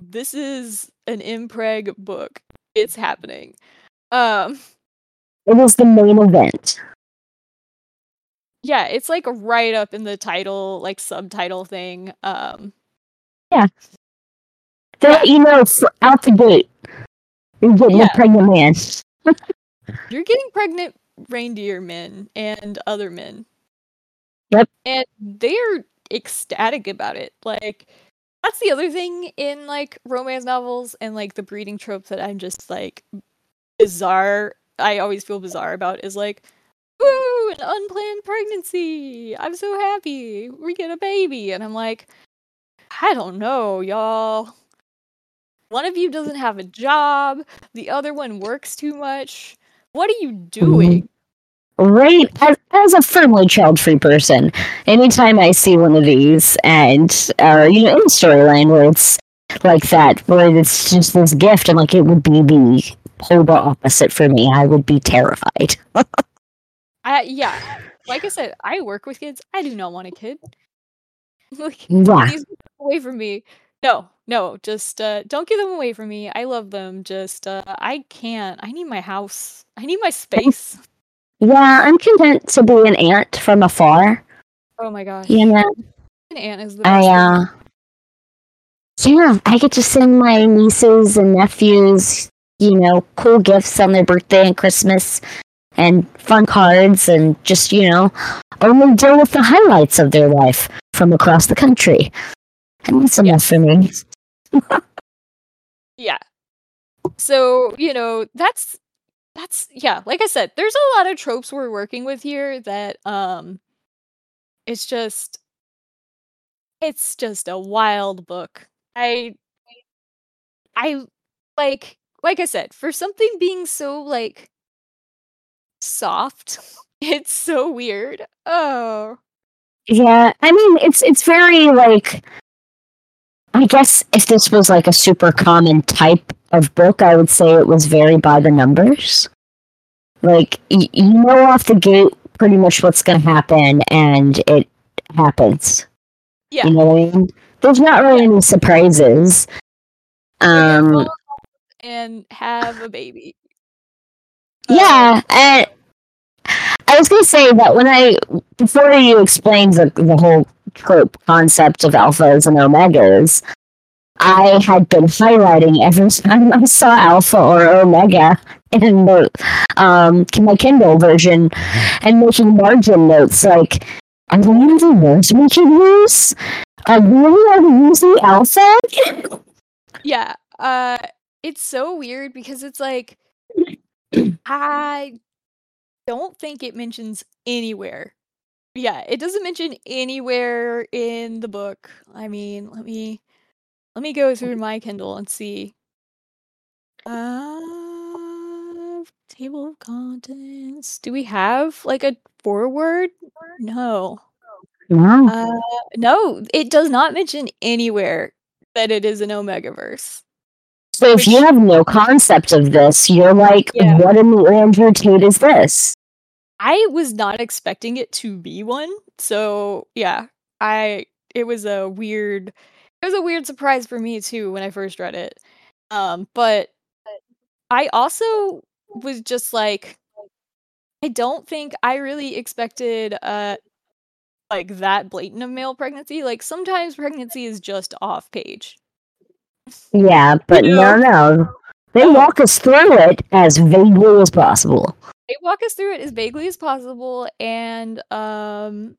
this is an mpreg book. It's happening. Um It was the main event. yeah, it's like right up in the title, like subtitle thing. Um They let you know out the gate. You're getting Yeah. pregnant man. [LAUGHS] you're getting pregnant reindeer men and other men. Yep. And they're ecstatic about it. Like that's the other thing in like romance novels and like the breeding trope that I'm just like bizarre. I always feel bizarre about is like, ooh, an unplanned pregnancy. I'm so happy. We get a baby. And I'm like, I don't know, y'all. One of you doesn't have a job, the other one works too much. What are you doing? Right as, as a firmly child-free person, anytime I see one of these, and uh, you know, in a storyline where it's like that, where it's just this gift, and like it would be the polar opposite for me. I would be terrified. [LAUGHS] I yeah, like I said, I work with kids. I do not want a kid. [LAUGHS] like Yeah, away from me. No, no, just uh, don't give them away from me. I love them. Just uh, I can't. I need my house. I need my space. [LAUGHS] yeah. I'm content to be an aunt from afar. Oh my gosh, You know, an aunt is the I uh, yeah, I get to send my nieces and nephews, you know, cool gifts on their birthday and Christmas, and fun cards and just, you know, only deal with the highlights of their life from across the country. And that's enough for me. Yeah. So, you know, that's that's yeah, like I said, there's a lot of tropes we're working with here that um it's just it's just a wild book. I I like like I said, for something being so like soft, [LAUGHS] it's so weird. Oh. Yeah, I mean it's it's very like I guess if this was like a super common type of book, I would say it was very by the numbers. Like y- you know off the gate pretty much what's going to happen, and it happens. Yeah. You know what I mean? There's not really any surprises. Um. And have a baby. Yeah, and I was gonna say that when I before you explained the the whole trope concept of alphas and omegas, I had been highlighting every time I saw alpha or omega in the um my Kindle version and making margin notes like are there any other words we can use? Are really we using alpha? Yeah. Uh it's so weird because it's like I don't think it mentions anywhere. Yeah, it doesn't mention anywhere in the book. I mean, let me let me go through my Kindle and see. Uh table of contents. Do we have like a forward? No. No. Uh no, it does not mention anywhere that it is an Omegaverse. So if you have no concept of this, you're like, Yeah. what in the Andrew Tate is this? I was not expecting it to be one. So, yeah, I it was a weird it was a weird surprise for me too when I first read it. Um, but I also was just like I don't think I really expected uh like that blatant of male pregnancy. Like sometimes pregnancy is just off page. Yeah, but You no, know? no. They walk us through it as vaguely as possible. They walk us through it as vaguely as possible and um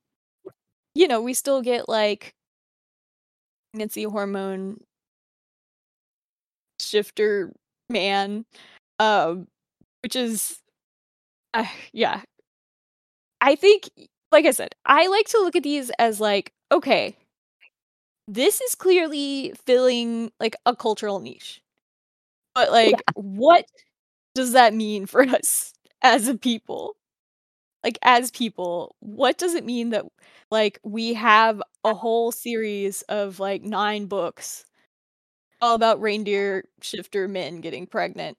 you know we still get like pregnancy hormone shifter man um which is uh, yeah. I think like i said i like to look at these as like okay this is clearly filling like a cultural niche but like what does that mean for us as a people like as people what does it mean that like we have a whole series of like nine books all about reindeer shifter men getting pregnant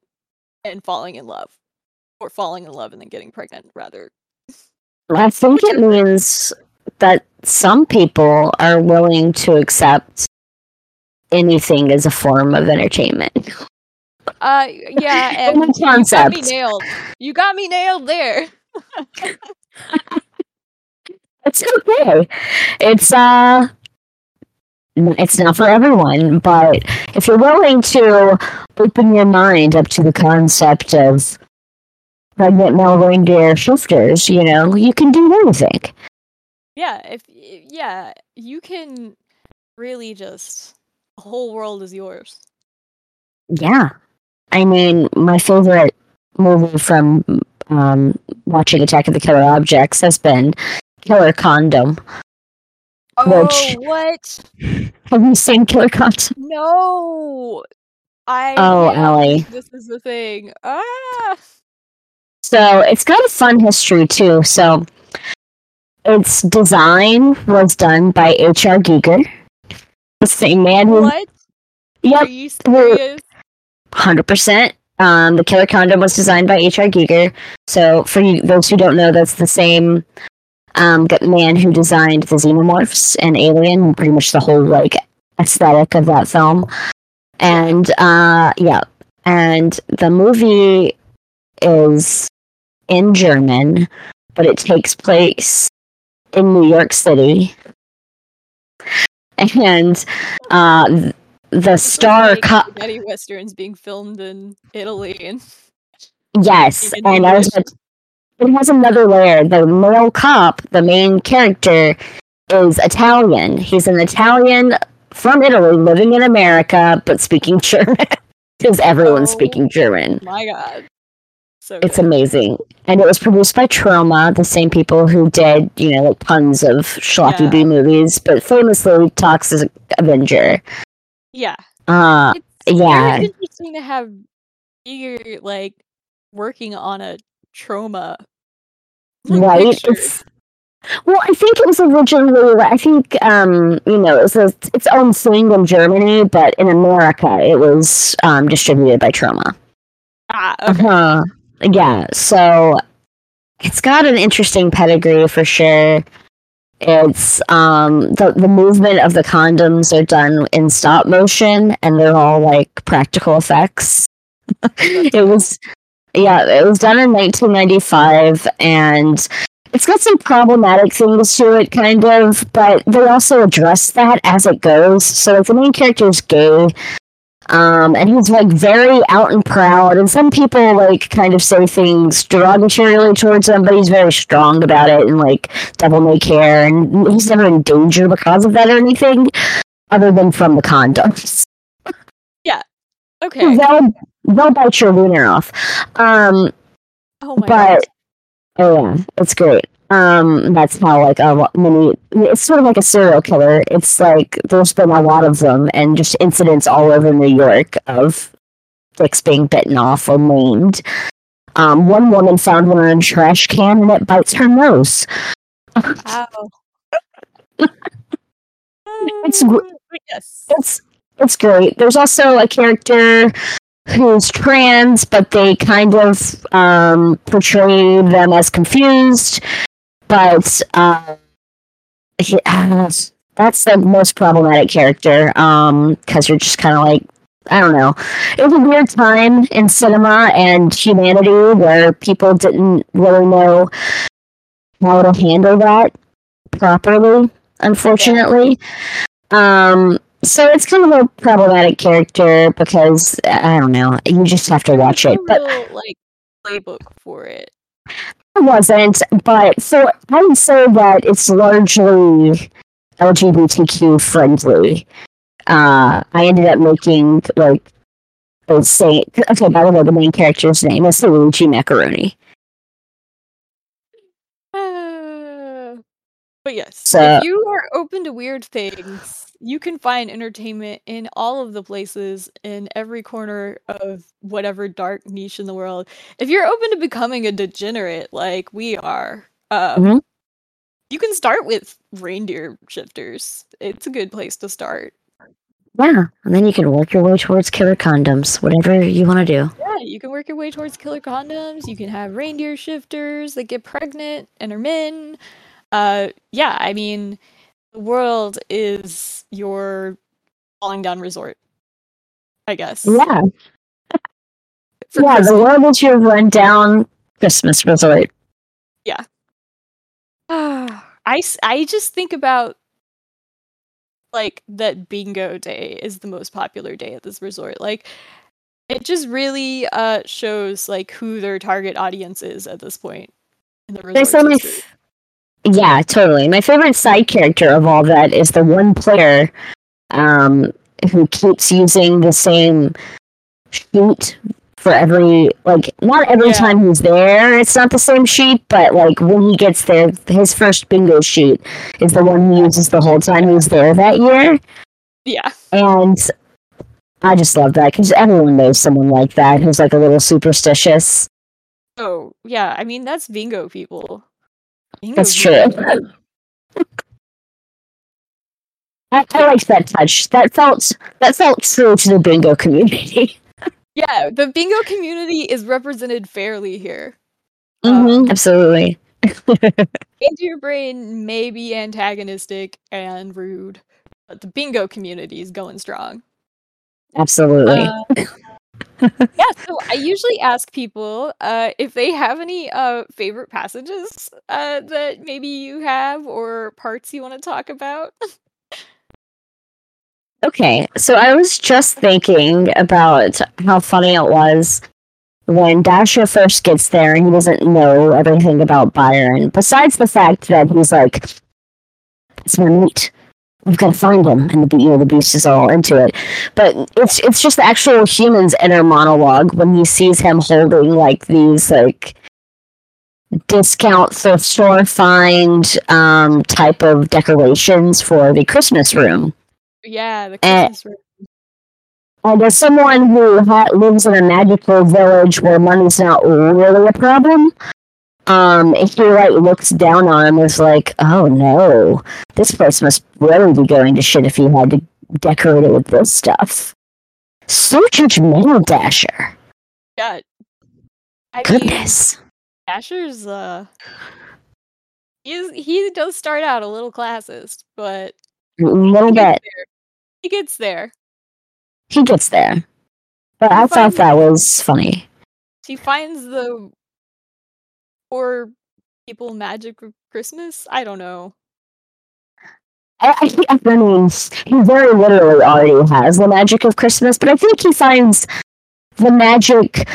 and falling in love or falling in love and then getting pregnant rather I think it means that some people are willing to accept anything as a form of entertainment. Uh yeah [LAUGHS] and you got me nailed you got me nailed there [LAUGHS] It's okay. It's uh it's not for everyone, but if you're willing to open your mind up to the concept of pregnant male reindeer shifters, you know, you can do anything. yeah if yeah you can really just the whole world is yours Yeah. I mean, my favorite movie from um, watching Attack of the Killer Objects has been Killer Condom. oh Which- what Have you seen Killer Condom? No, I. Oh, yeah, Alli. This is the thing. Ah, So it's got a fun history too. So its design was done by H.R. Giger, the same man who. what? Are Yep, you serious? Hundred percent. Um, the Killer Condom was designed by H.R. Giger. So for you, those who don't know, that's the same um, man who designed the Xenomorphs and Alien, pretty much the whole like aesthetic of that film. And uh, yeah, and the movie is in German, but it takes place in New York City. [LAUGHS] And uh, the star co- spaghetti westerns being filmed in Italy and Yes, [LAUGHS] and I was it has another layer. The male cop, the main character, is Italian. He's an Italian from Italy living in America, but speaking [LAUGHS] German because everyone's Oh. speaking German. My God. So It's good. amazing. And it was produced by Troma, the same people who did, you know, like tons of schlocky Yeah. B movies, but famously Toxic Avenger. Yeah. Uh, It's yeah. very interesting to have you like working on a Troma. right? It's, well, I think it was originally, I think, um, you know, it was a, its own thing in Germany, but in America it was um, distributed by Troma. Ah, okay. Uh-huh. Yeah, so it's got an interesting pedigree for sure. It's um the the movement of the condoms are done in stop motion and they're all like practical effects. [LAUGHS] it was yeah, it was done in 1995 and it's got some problematic things to it kind of, but they also address that as it goes. So the main character is gay um, and he's like very out and proud. And some people like kind of say things derogatorily towards him, but he's very strong about it and like devil may care. And he's never in danger because of that or anything, other than from the condoms. Yeah. Okay. They'll they'll bite your wiener off. Um, Oh my but god. oh yeah, it's great. Um, that's how like a many. It's sort of like a serial killer. It's like there's been a lot of them, and just incidents all over New York of dicks being bitten off or maimed. Um, one woman found one in a trash can, and it bites her nose. Ow. [LAUGHS] It's yes. It's it's great. There's also a character who's trans, but they kind of um, portray them as confused. But uh, he- uh, that's the most problematic character because you're just kind of like, I don't know. It was a weird time in cinema and humanity where people didn't really know how to handle that properly, unfortunately. Um, so it's kind of a problematic character because I don't know. You just have to watch it, but like playbook for it. It wasn't. But so I would say that it's largely LGBTQ friendly. Uh, I ended up making like a say. Okay, by the way, the main character's name is Luigi Macaroni. Uh, but yes, So- if you are open to weird things, you can find entertainment in all of the places in every corner of whatever dark niche in the world. If you're open to becoming a degenerate like we are, um, Mhm. you can start with reindeer shifters. It's a good place to start. Yeah, and then you can work your way towards killer condoms, whatever you want to do. Yeah, you can work your way towards killer condoms. You can have reindeer shifters that get pregnant and are men. Uh, yeah, I mean, the world is your falling down resort. I guess. Yeah, [LAUGHS] For yeah. The Christmas. world is your rundown Christmas resort. Ah, [SIGHS] I just think about like that bingo day is the most popular day at this resort. Like it just really uh shows like who their target audience is at this point in the There's resort. so many. Yeah, totally. My favorite side character of all that is the one player um, who keeps using the same sheet for every like not every Yeah. time he's there it's not the same sheet but like when he gets there his first bingo sheet is the one he uses the whole time he's there that year Yeah. and i just love that because everyone knows someone like that who's like a little superstitious Oh, yeah. I mean, that's bingo people. That's true. I, I liked that touch. That felt that felt true to the bingo community. [LAUGHS] Yeah, the bingo community is represented fairly here. Mhm, Absolutely. [LAUGHS] Into your Brain may be antagonistic and rude, but the bingo community is going strong. Absolutely. Uh, yeah, so I usually ask people uh, if they have any uh, favorite passages uh, that maybe you have or parts you want to talk about. okay, so I was just thinking about how funny it was when Dasher first gets there, and he doesn't know everything about Byron, besides the fact that he's like, it's my meat. We've got to find him, and the you know the beast is all into it. But it's it's just the actual human's inner monologue when he sees him holding like these like discount thrift store find um, type of decorations for the Christmas room. Yeah, the Eh. Christmas room. And as someone who ha- lives in a magical village where money's not really a problem, um, he like looks down on him and is like, "Oh no, this place must really be going to shit if he had to decorate it with this stuff." So judgmental, Dasher. Yeah. I mean, Goodness. Dasher's uh he's he does start out a little classist, but A little he bit. there. He gets there. He gets there. But I thought that was funny. He finds the poor people magic of Christmas. I don't know. I, I, think- mean, he very literally already has the magic of Christmas, but I think he finds the magic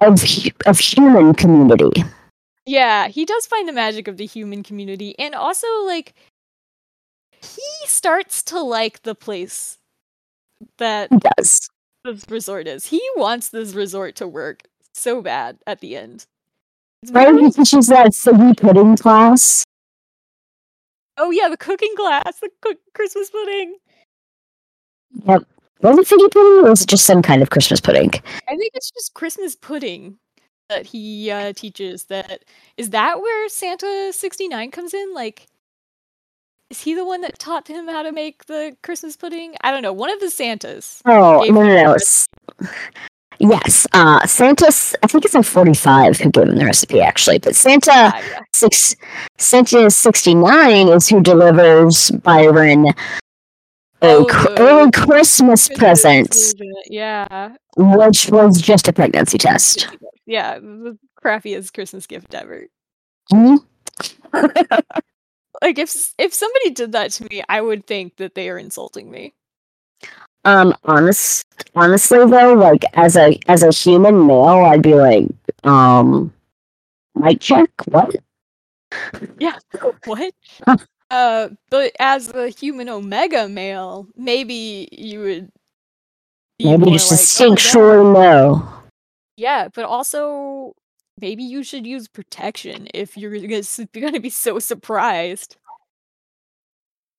of of human community. Yeah, he does find the magic of the human community and also like he starts to like the place that He does. this resort is. He wants this resort to work so bad at the end. Right? He teaches that figgy pudding class. oh yeah, the cooking class, the cook- Christmas pudding. Yep. Was it figgy pudding or was it just some kind of Christmas pudding? I think it's just Christmas pudding that he uh, teaches. That is that where Santa sixty nine comes in. Like, is he the one that taught him how to make the Christmas pudding? I don't know. One of the Santas. Oh, no, no, no. Yes, uh, Santa's, I think it's like 45 who gave him the recipe, actually. But Santa, six, Santa 69 is who delivers Byron a Oh, the early Christmas present, version, Yeah. which was just a pregnancy test. Yeah. The crappiest Christmas gift ever. Hmm? [LAUGHS] Like if if somebody did that to me, I would think that they are insulting me. Um, honest, honestly though, like as a as a human male, I'd be like, um, mic check. What? Yeah. [LAUGHS] What? Uh, but as a human omega male, maybe you would. be Maybe just like, "Oh my no. Yeah, but also maybe you should use protection if you're gonna s- gonna be so surprised.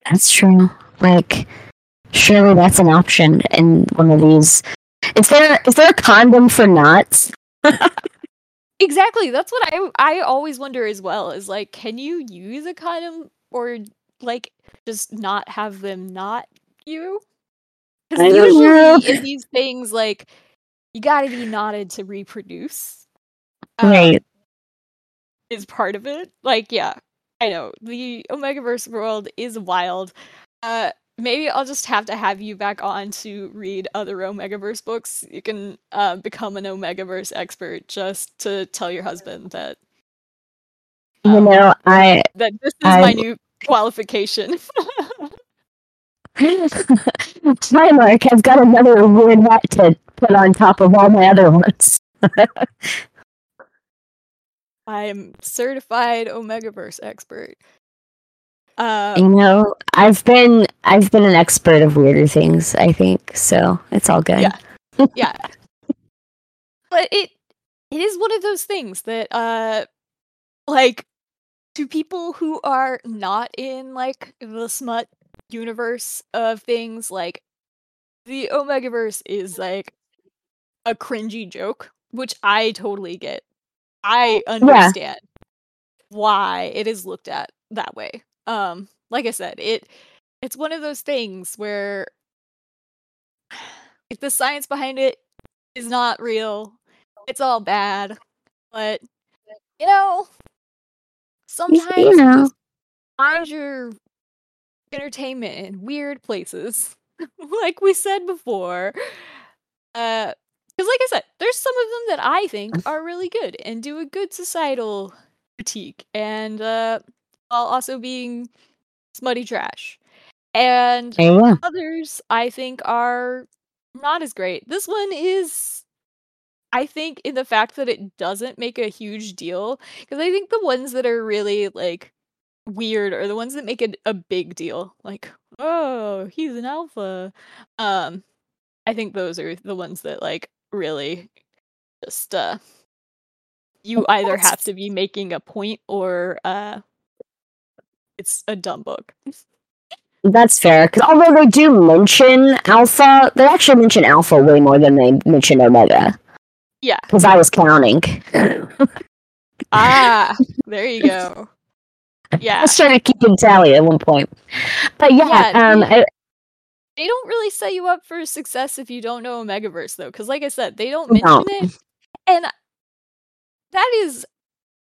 That's true. Like, surely that's an option in one of these. Is there is there a condom for knots? [LAUGHS] Exactly. That's what I I always wonder as well. Is like, can you use a condom or like just not have them not you? Because don't know. usually in these things, like you got to be knotted to reproduce. uh, Right. is part of it. Like, yeah, I know the Omegaverse world is wild. Uh, maybe I'll just have to have you back on to read other Omegaverse books. You can uh, become an Omegaverse expert just to tell your husband that You um, know, I that this is my new qualification. Hi, Mark. I've got another weird hat to put on top of all my other ones. [LAUGHS] I am certified Omegaverse expert. Uh, You know, I've been I've been an expert of weirder things. I think so. It's all good. Yeah. [LAUGHS] yeah but it it is one of those things that uh like to people who are not in like the smut universe of things like the omegaverse is like a cringy joke which i totally get i understand why it is looked at that way um like i said it it's one of those things where if the science behind it is not real, it's all bad. But you know, sometimes you know. find your entertainment in weird places, [LAUGHS] like we said before. Uh, because like I said, there's some of them that I think are really good and do a good societal critique, and uh, while also being smutty trash. And you go. others I think are not as great. This one is I think in the fact that it doesn't make a huge deal because I think the ones that are really like weird are the ones that make it a big deal. Like, oh, he's an alpha. Um, I think those are the ones that like really just uh you either have to be making a point or uh it's a dumb book. That's fair, because although they do mention Alpha, they actually mention Alpha way more than they mention Omega. Yeah. Because I was counting. [LAUGHS] ah, there you go. [LAUGHS] Yeah. I was trying to keep in tally at one point. But yeah, Yeah, um, the- I, They don't really set you up for success if you don't know Omegaverse though, because like I said, they don't No. mention it. And that is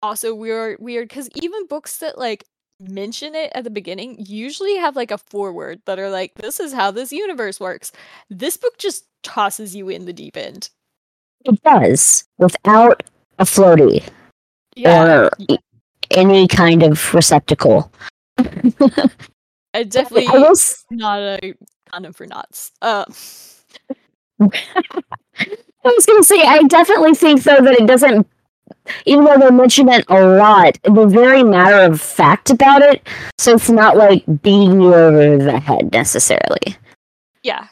also weird weird because even books that like mention it at the beginning usually have like a foreword that are like, this is how this universe works. This book just tosses you in the deep end. it does without a floaty or e- any kind of receptacle. [LAUGHS] I definitely I was, not a condom for knots. Uh [LAUGHS] I was gonna say, I definitely think though that it doesn't, even though they mention it a lot, they're very matter of fact about it. So it's not like beating you over the head necessarily. Yeah.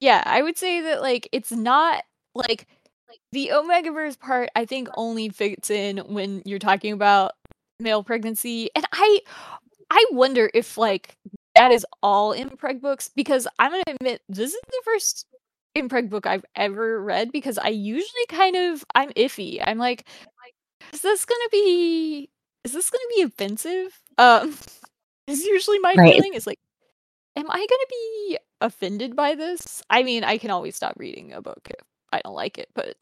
Yeah, I would say that like it's not like like the Omegaverse part I think only fits in when you're talking about male pregnancy. And I I wonder if like that is all mpreg books because I'm gonna admit this is the first mpreg book I've ever read because I usually kind of I'm iffy. I'm like, is this gonna be is this gonna be offensive? Um [LAUGHS] is usually my Right. feeling. is like am I to be offended by this? I mean, I can always stop reading a book if I don't like it, but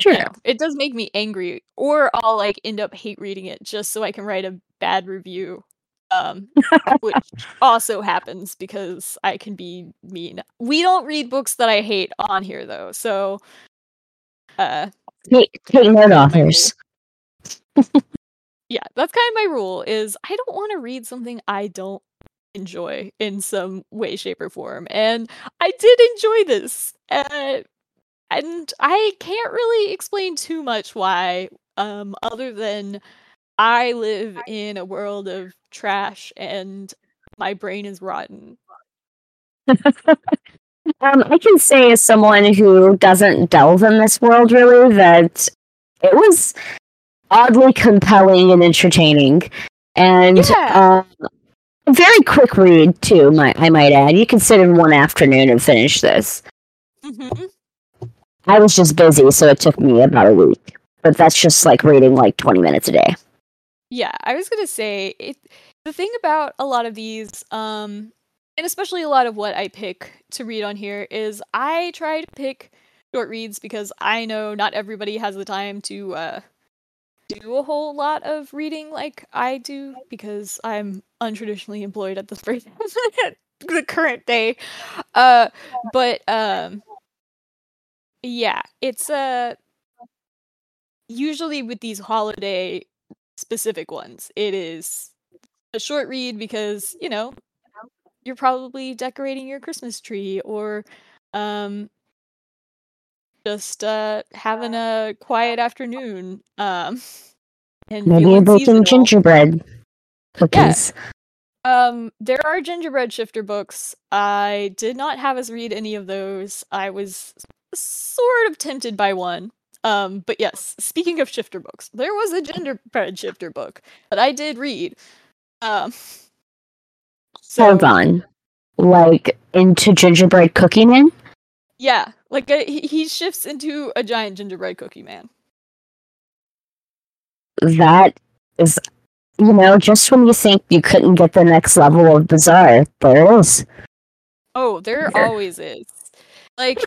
Sure. you know, it does make me angry, or I'll like end up hate reading it just so I can write a bad review. Um, [LAUGHS] which also happens because I can be mean. We don't read books that I hate on here though, so uh, Take, take note, authors. yeah, that's kind of my rule. Is I don't want to read something I don't enjoy in some way, shape, or form, and I did enjoy this. Uh, and I can't really explain too much why, um, other than I live in a world of trash and my brain is rotten. [LAUGHS] Um, I can say, as someone who doesn't delve in this world really, that it was oddly compelling and entertaining, and Yeah. a very quick read too. My, I might add. You can sit in one afternoon and finish this. Mhm. I was just busy, so it took me about a week. But that's just like reading like twenty minutes a day. Yeah, I was gonna say it. The thing about a lot of these, um, and especially a lot of what I pick to read on here is I try to pick short reads because I know not everybody has the time to uh, do a whole lot of reading like I do because I'm untraditionally employed at this [LAUGHS] very the current day. Uh, but um, yeah, it's uh usually with these holiday specific ones, it is a short read because, you know, you're probably decorating your Christmas tree or um just uh having a quiet afternoon. Um [LAUGHS] and Maybe you're baking gingerbread cookies. Um, there are gingerbread shifter books. I did not have us read any of those. I was sort of tempted by one. Um, but yes, speaking of shifter books, there was a gingerbread shifter book that I did read. Um, so Hold on, like into gingerbread cookie man. yeah, like a, he, he shifts into a giant gingerbread cookie man. That is, you know, just when you think you couldn't get the next level of bizarre, there is. Oh, there always is. Like,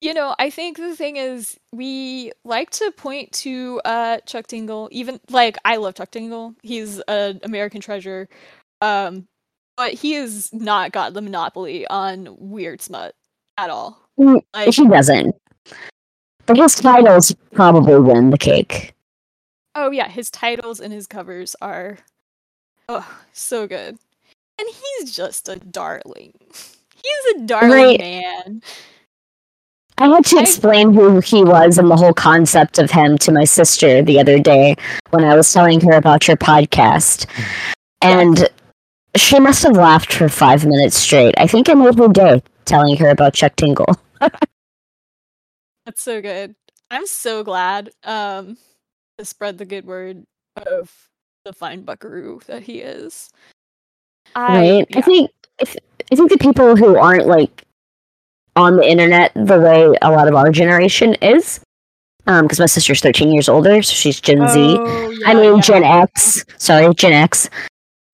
you know, I think the thing is we like to point to uh Chuck Tingle. even like I love Chuck Tingle. He's an American treasure. Um but he has not got the monopoly on weird smut at all. Mm, Like He doesn't. But his titles probably win the cake. oh yeah, his titles and his covers are oh, so good. And he's just a darling. [LAUGHS] He's a darling Right. man. I had to explain who he was and the whole concept of him to my sister the other day when I was telling her about your podcast. And she must have laughed for five minutes straight. I think I made her day telling her about Chuck Tingle. [LAUGHS] That's so good. I'm so glad um to spread the good word of the fine buckaroo that he is. I right? I yeah. think I, th- I think the people who aren't like on the internet the way a lot of our generation is, um, because my sister's 13 years older, so she's Gen Z. Oh, I mean yeah. Gen X. Sorry, Gen X.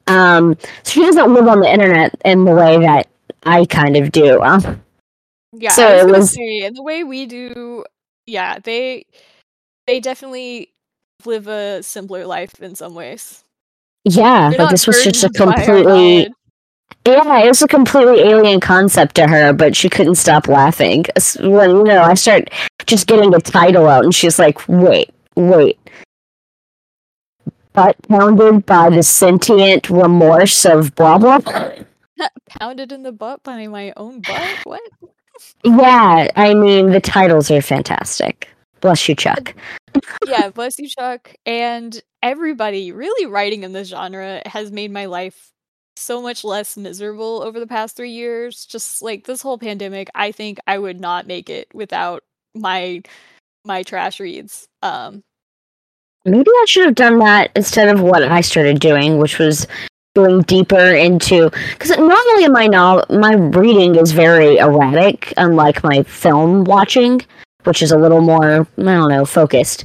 Um, so she doesn't live on the internet in the way that I kind of do. Uh, Yeah, So I was it was- say, the way we do, yeah, they they definitely live a simpler life in some ways. yeah, not this was just a burdened by our completely. Yeah, it was a completely alien concept to her, but she couldn't stop laughing. When you know, I start just getting the title out, and she's like, "Wait, wait." Butt pounded by the sentient remorse of blah blah. [LAUGHS] pounded in the butt by my own butt. What? Yeah, I mean the titles are fantastic. Bless you, Chuck. [LAUGHS] yeah, bless you, Chuck, and everybody really writing in this genre has made my life so much less miserable over the past three years. Just like this whole pandemic, I think I would not make it without my my trash reads. Um, Maybe I should have done that instead of what I started doing, which was going deeper into because normally my no- my reading is very erratic, unlike my film watching, which is a little more I don't know focused.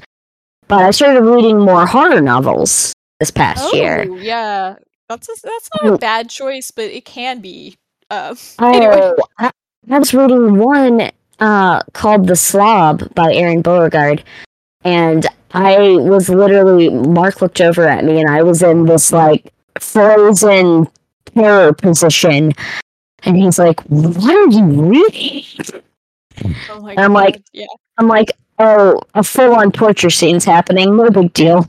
But I started reading more horror novels this past year. oh yeah, that's a, that's not a bad choice, but it can be. Uh, [LAUGHS] anyway, Oh, I, I was reading one uh, called The Slob by Aron Beauregard, and I was literally, Mark looked over at me, and I was in this like frozen terror position. And he's like, What are you reading? oh I'm like- yeah. I'm like, Oh, a full on torture scene's happening. No big deal.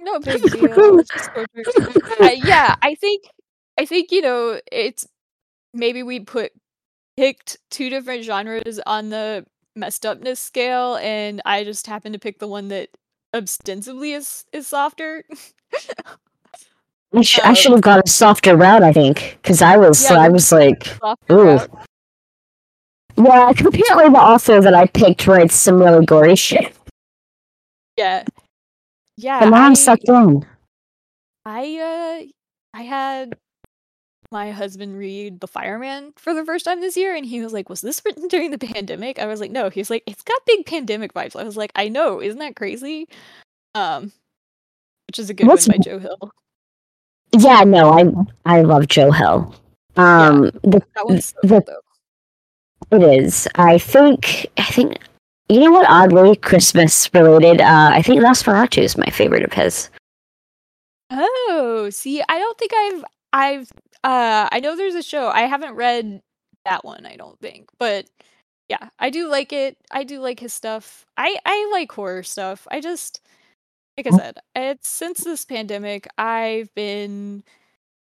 No [LAUGHS] big deal. it's just torture. [LAUGHS] Uh, yeah, I think I think you know it's maybe we put picked two different genres on the messed upness scale, and I just happened to pick the one that ostensibly is is softer. [LAUGHS] I, sh- I Um, should have got a softer route, I think, because I was, Yeah, I was like, Ooh. route. yeah. Apparently, the author that I picked writes some really gory shit. Yeah, yeah. And now I, I'm sucked in. I uh, I had my husband read The Fireman for the first time this year, and he was like, "Was this written during the pandemic?" I was like, "No." He's like, "It's got big pandemic vibes." I was like, "I know, isn't that crazy?" Um, which is a good What's- one by Joe Hill. Yeah, no, I I love Joe Hill. Um, the, That one's so the though. it is. I think I think you know what? Oddly, Christmas related. Uh, I think NOS4A2 is my favorite of his. Oh, see, I don't think I've I've uh I know there's a show. I haven't read that one, I don't think. But yeah, I do like it. I do like his stuff. I I like horror stuff. I just like I said, it's since this pandemic, I've been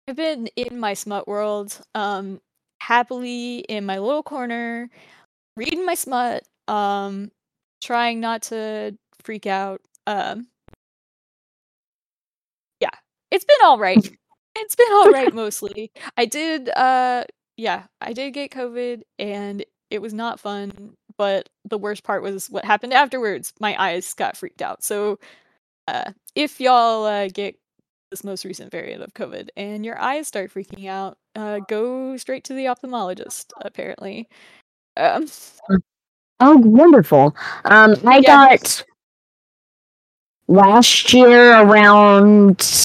I've been in my smut world, um happily in my little corner, reading my smut, um trying not to freak out. Um yeah, it's been all right. [LAUGHS] It's been all right mostly. I did uh yeah, I did get COVID and it was not fun, but the worst part was what happened afterwards. My eyes got freaked out. So uh if y'all uh, get this most recent variant of COVID and your eyes start freaking out, uh go straight to the ophthalmologist apparently. Um Oh, wonderful. Um, I Yeah. got last year around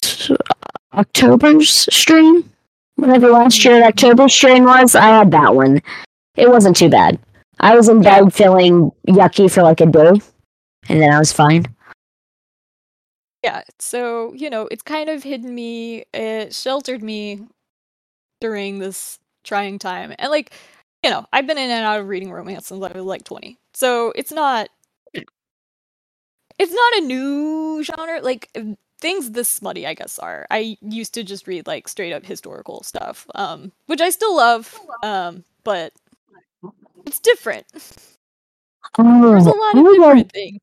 October's stream, Whatever last year October's stream was, I had that one. It wasn't too bad. I was in Yeah. bed feeling yucky for like a day, and then I was fine. yeah, so you know, it's kind of hidden me, it sheltered me during this trying time. And like, you know, I've been in and out of reading romance since I was like 20. So it's not it's not a new genre. Like uh, things this smutty, I guess, are. I used to just read like straight up historical stuff, um, which I still love, um, but it's different. Oh, There's a lot of different things.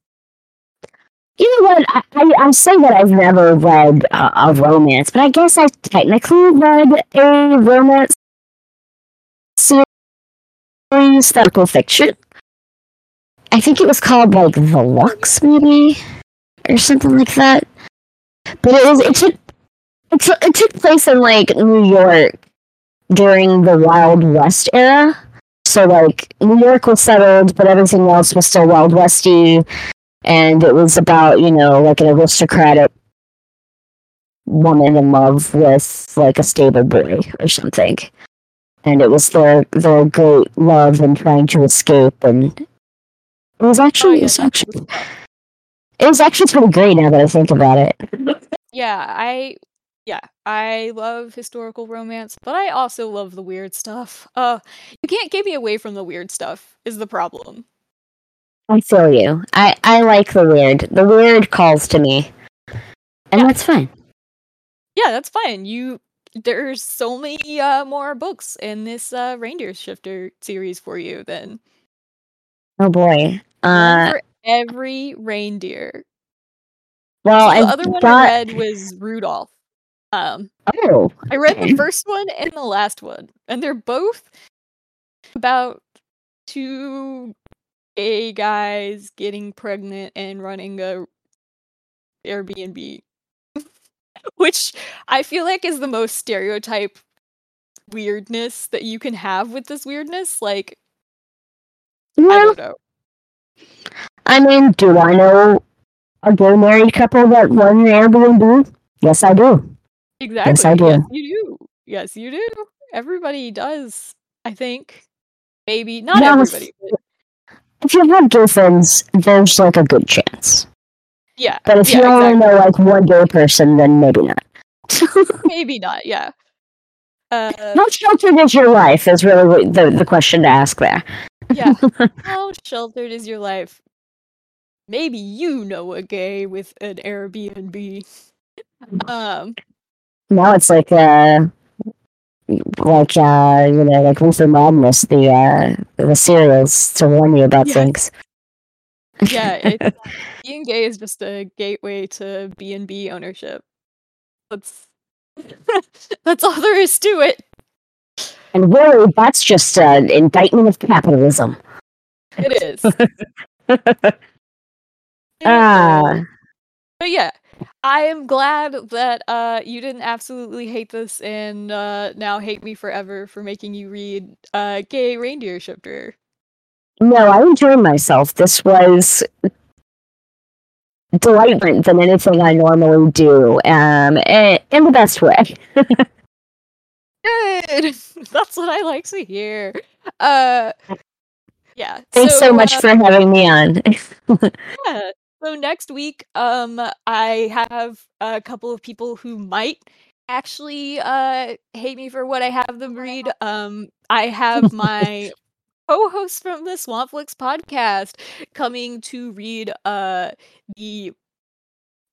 You know what? I, I, I say that I've never read a, a romance, but I guess I've technically read a romance series, historical fiction. I think it was called like The Lux, maybe, or something like that. But it was it took it, took it took place in like New York during the Wild West era. So like New York was settled, but everything else was still Wild Westy and it was about you know like an aristocratic woman in love with like a stable boy or something and it was their their great love and trying to escape and it was actually Oh, it was actually it was actually pretty great now that I think about it. Yeah, I yeah, I love historical romance, but I also love the weird stuff. Uh, you can't get me away from the weird stuff. Is the problem? I feel you. I I like the weird. The weird calls to me, and Yeah. that's fine. Yeah, that's fine. You there's so many uh more books in this uh reindeer shifter series for you than Oh boy. Uh, for every reindeer. well, So the I other one got. I read was Rudolph. Um, Oh, I read okay. the first one and the last one, and they're both about two gay guys getting pregnant and running a Airbnb, [LAUGHS] which I feel like is the most stereotype weirdness that you can have with this weirdness. Like, I Well, don't know. I mean, do I know a gay married couple that run an Airbnb? Yes, I do. Exactly. Yes, I do. Yes, you do. Yes, you do. Everybody does. I think. Maybe not Now, everybody. But If you have gay friends, there's like a good chance. Yeah. But if yeah, you only exactly. know like one gay person, then maybe not. [LAUGHS] Maybe not. Yeah. Uh, How sheltered is your life? Is really the the question to ask there. yeah. [LAUGHS] How sheltered is your life? Maybe you know a gay with an Airbnb. Um. Now it's like uh, like uh, you know, like Luther Madness, the uh, the serials to warn you about Yeah. things. Yeah. It, [LAUGHS] being gay is just a gateway to B and B ownership. That's [LAUGHS] that's all there is to it. and really, that's just an indictment of capitalism. It is. [LAUGHS] Ah, But yeah, I am glad that uh, you didn't absolutely hate this and uh, now hate me forever for making you read uh, Gay Reindeer Shifter. No, I enjoyed myself. This was delightment than anything I normally do, um, eh, in the best way. [LAUGHS] Good! [LAUGHS] That's what I like to hear. Uh, yeah. Thanks so, much uh, for having me on. [LAUGHS] yeah. So next week, um, I have a couple of people who might actually uh hate me for what I have them read. Um, I have my co-host from the Swampflix podcast coming to read uh the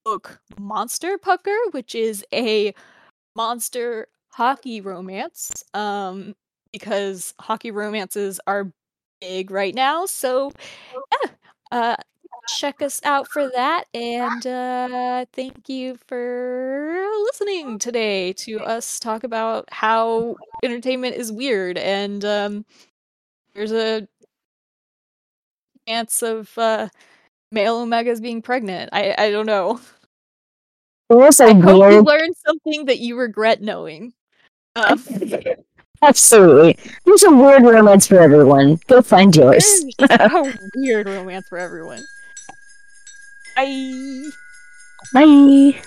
book Monster Pucker, which is a monster hockey romance. Um, because hockey romances are big right now. So yeah, uh check us out for that and uh thank you for listening today to us talk about how entertainment is weird and um there's a chance of uh male omegas being pregnant. I I don't know. Was a I hope you learned something that you regret knowing. Um, [LAUGHS] absolutely. There's a weird romance for everyone. Go find yours. [LAUGHS] a weird romance for everyone. Bye. Bye.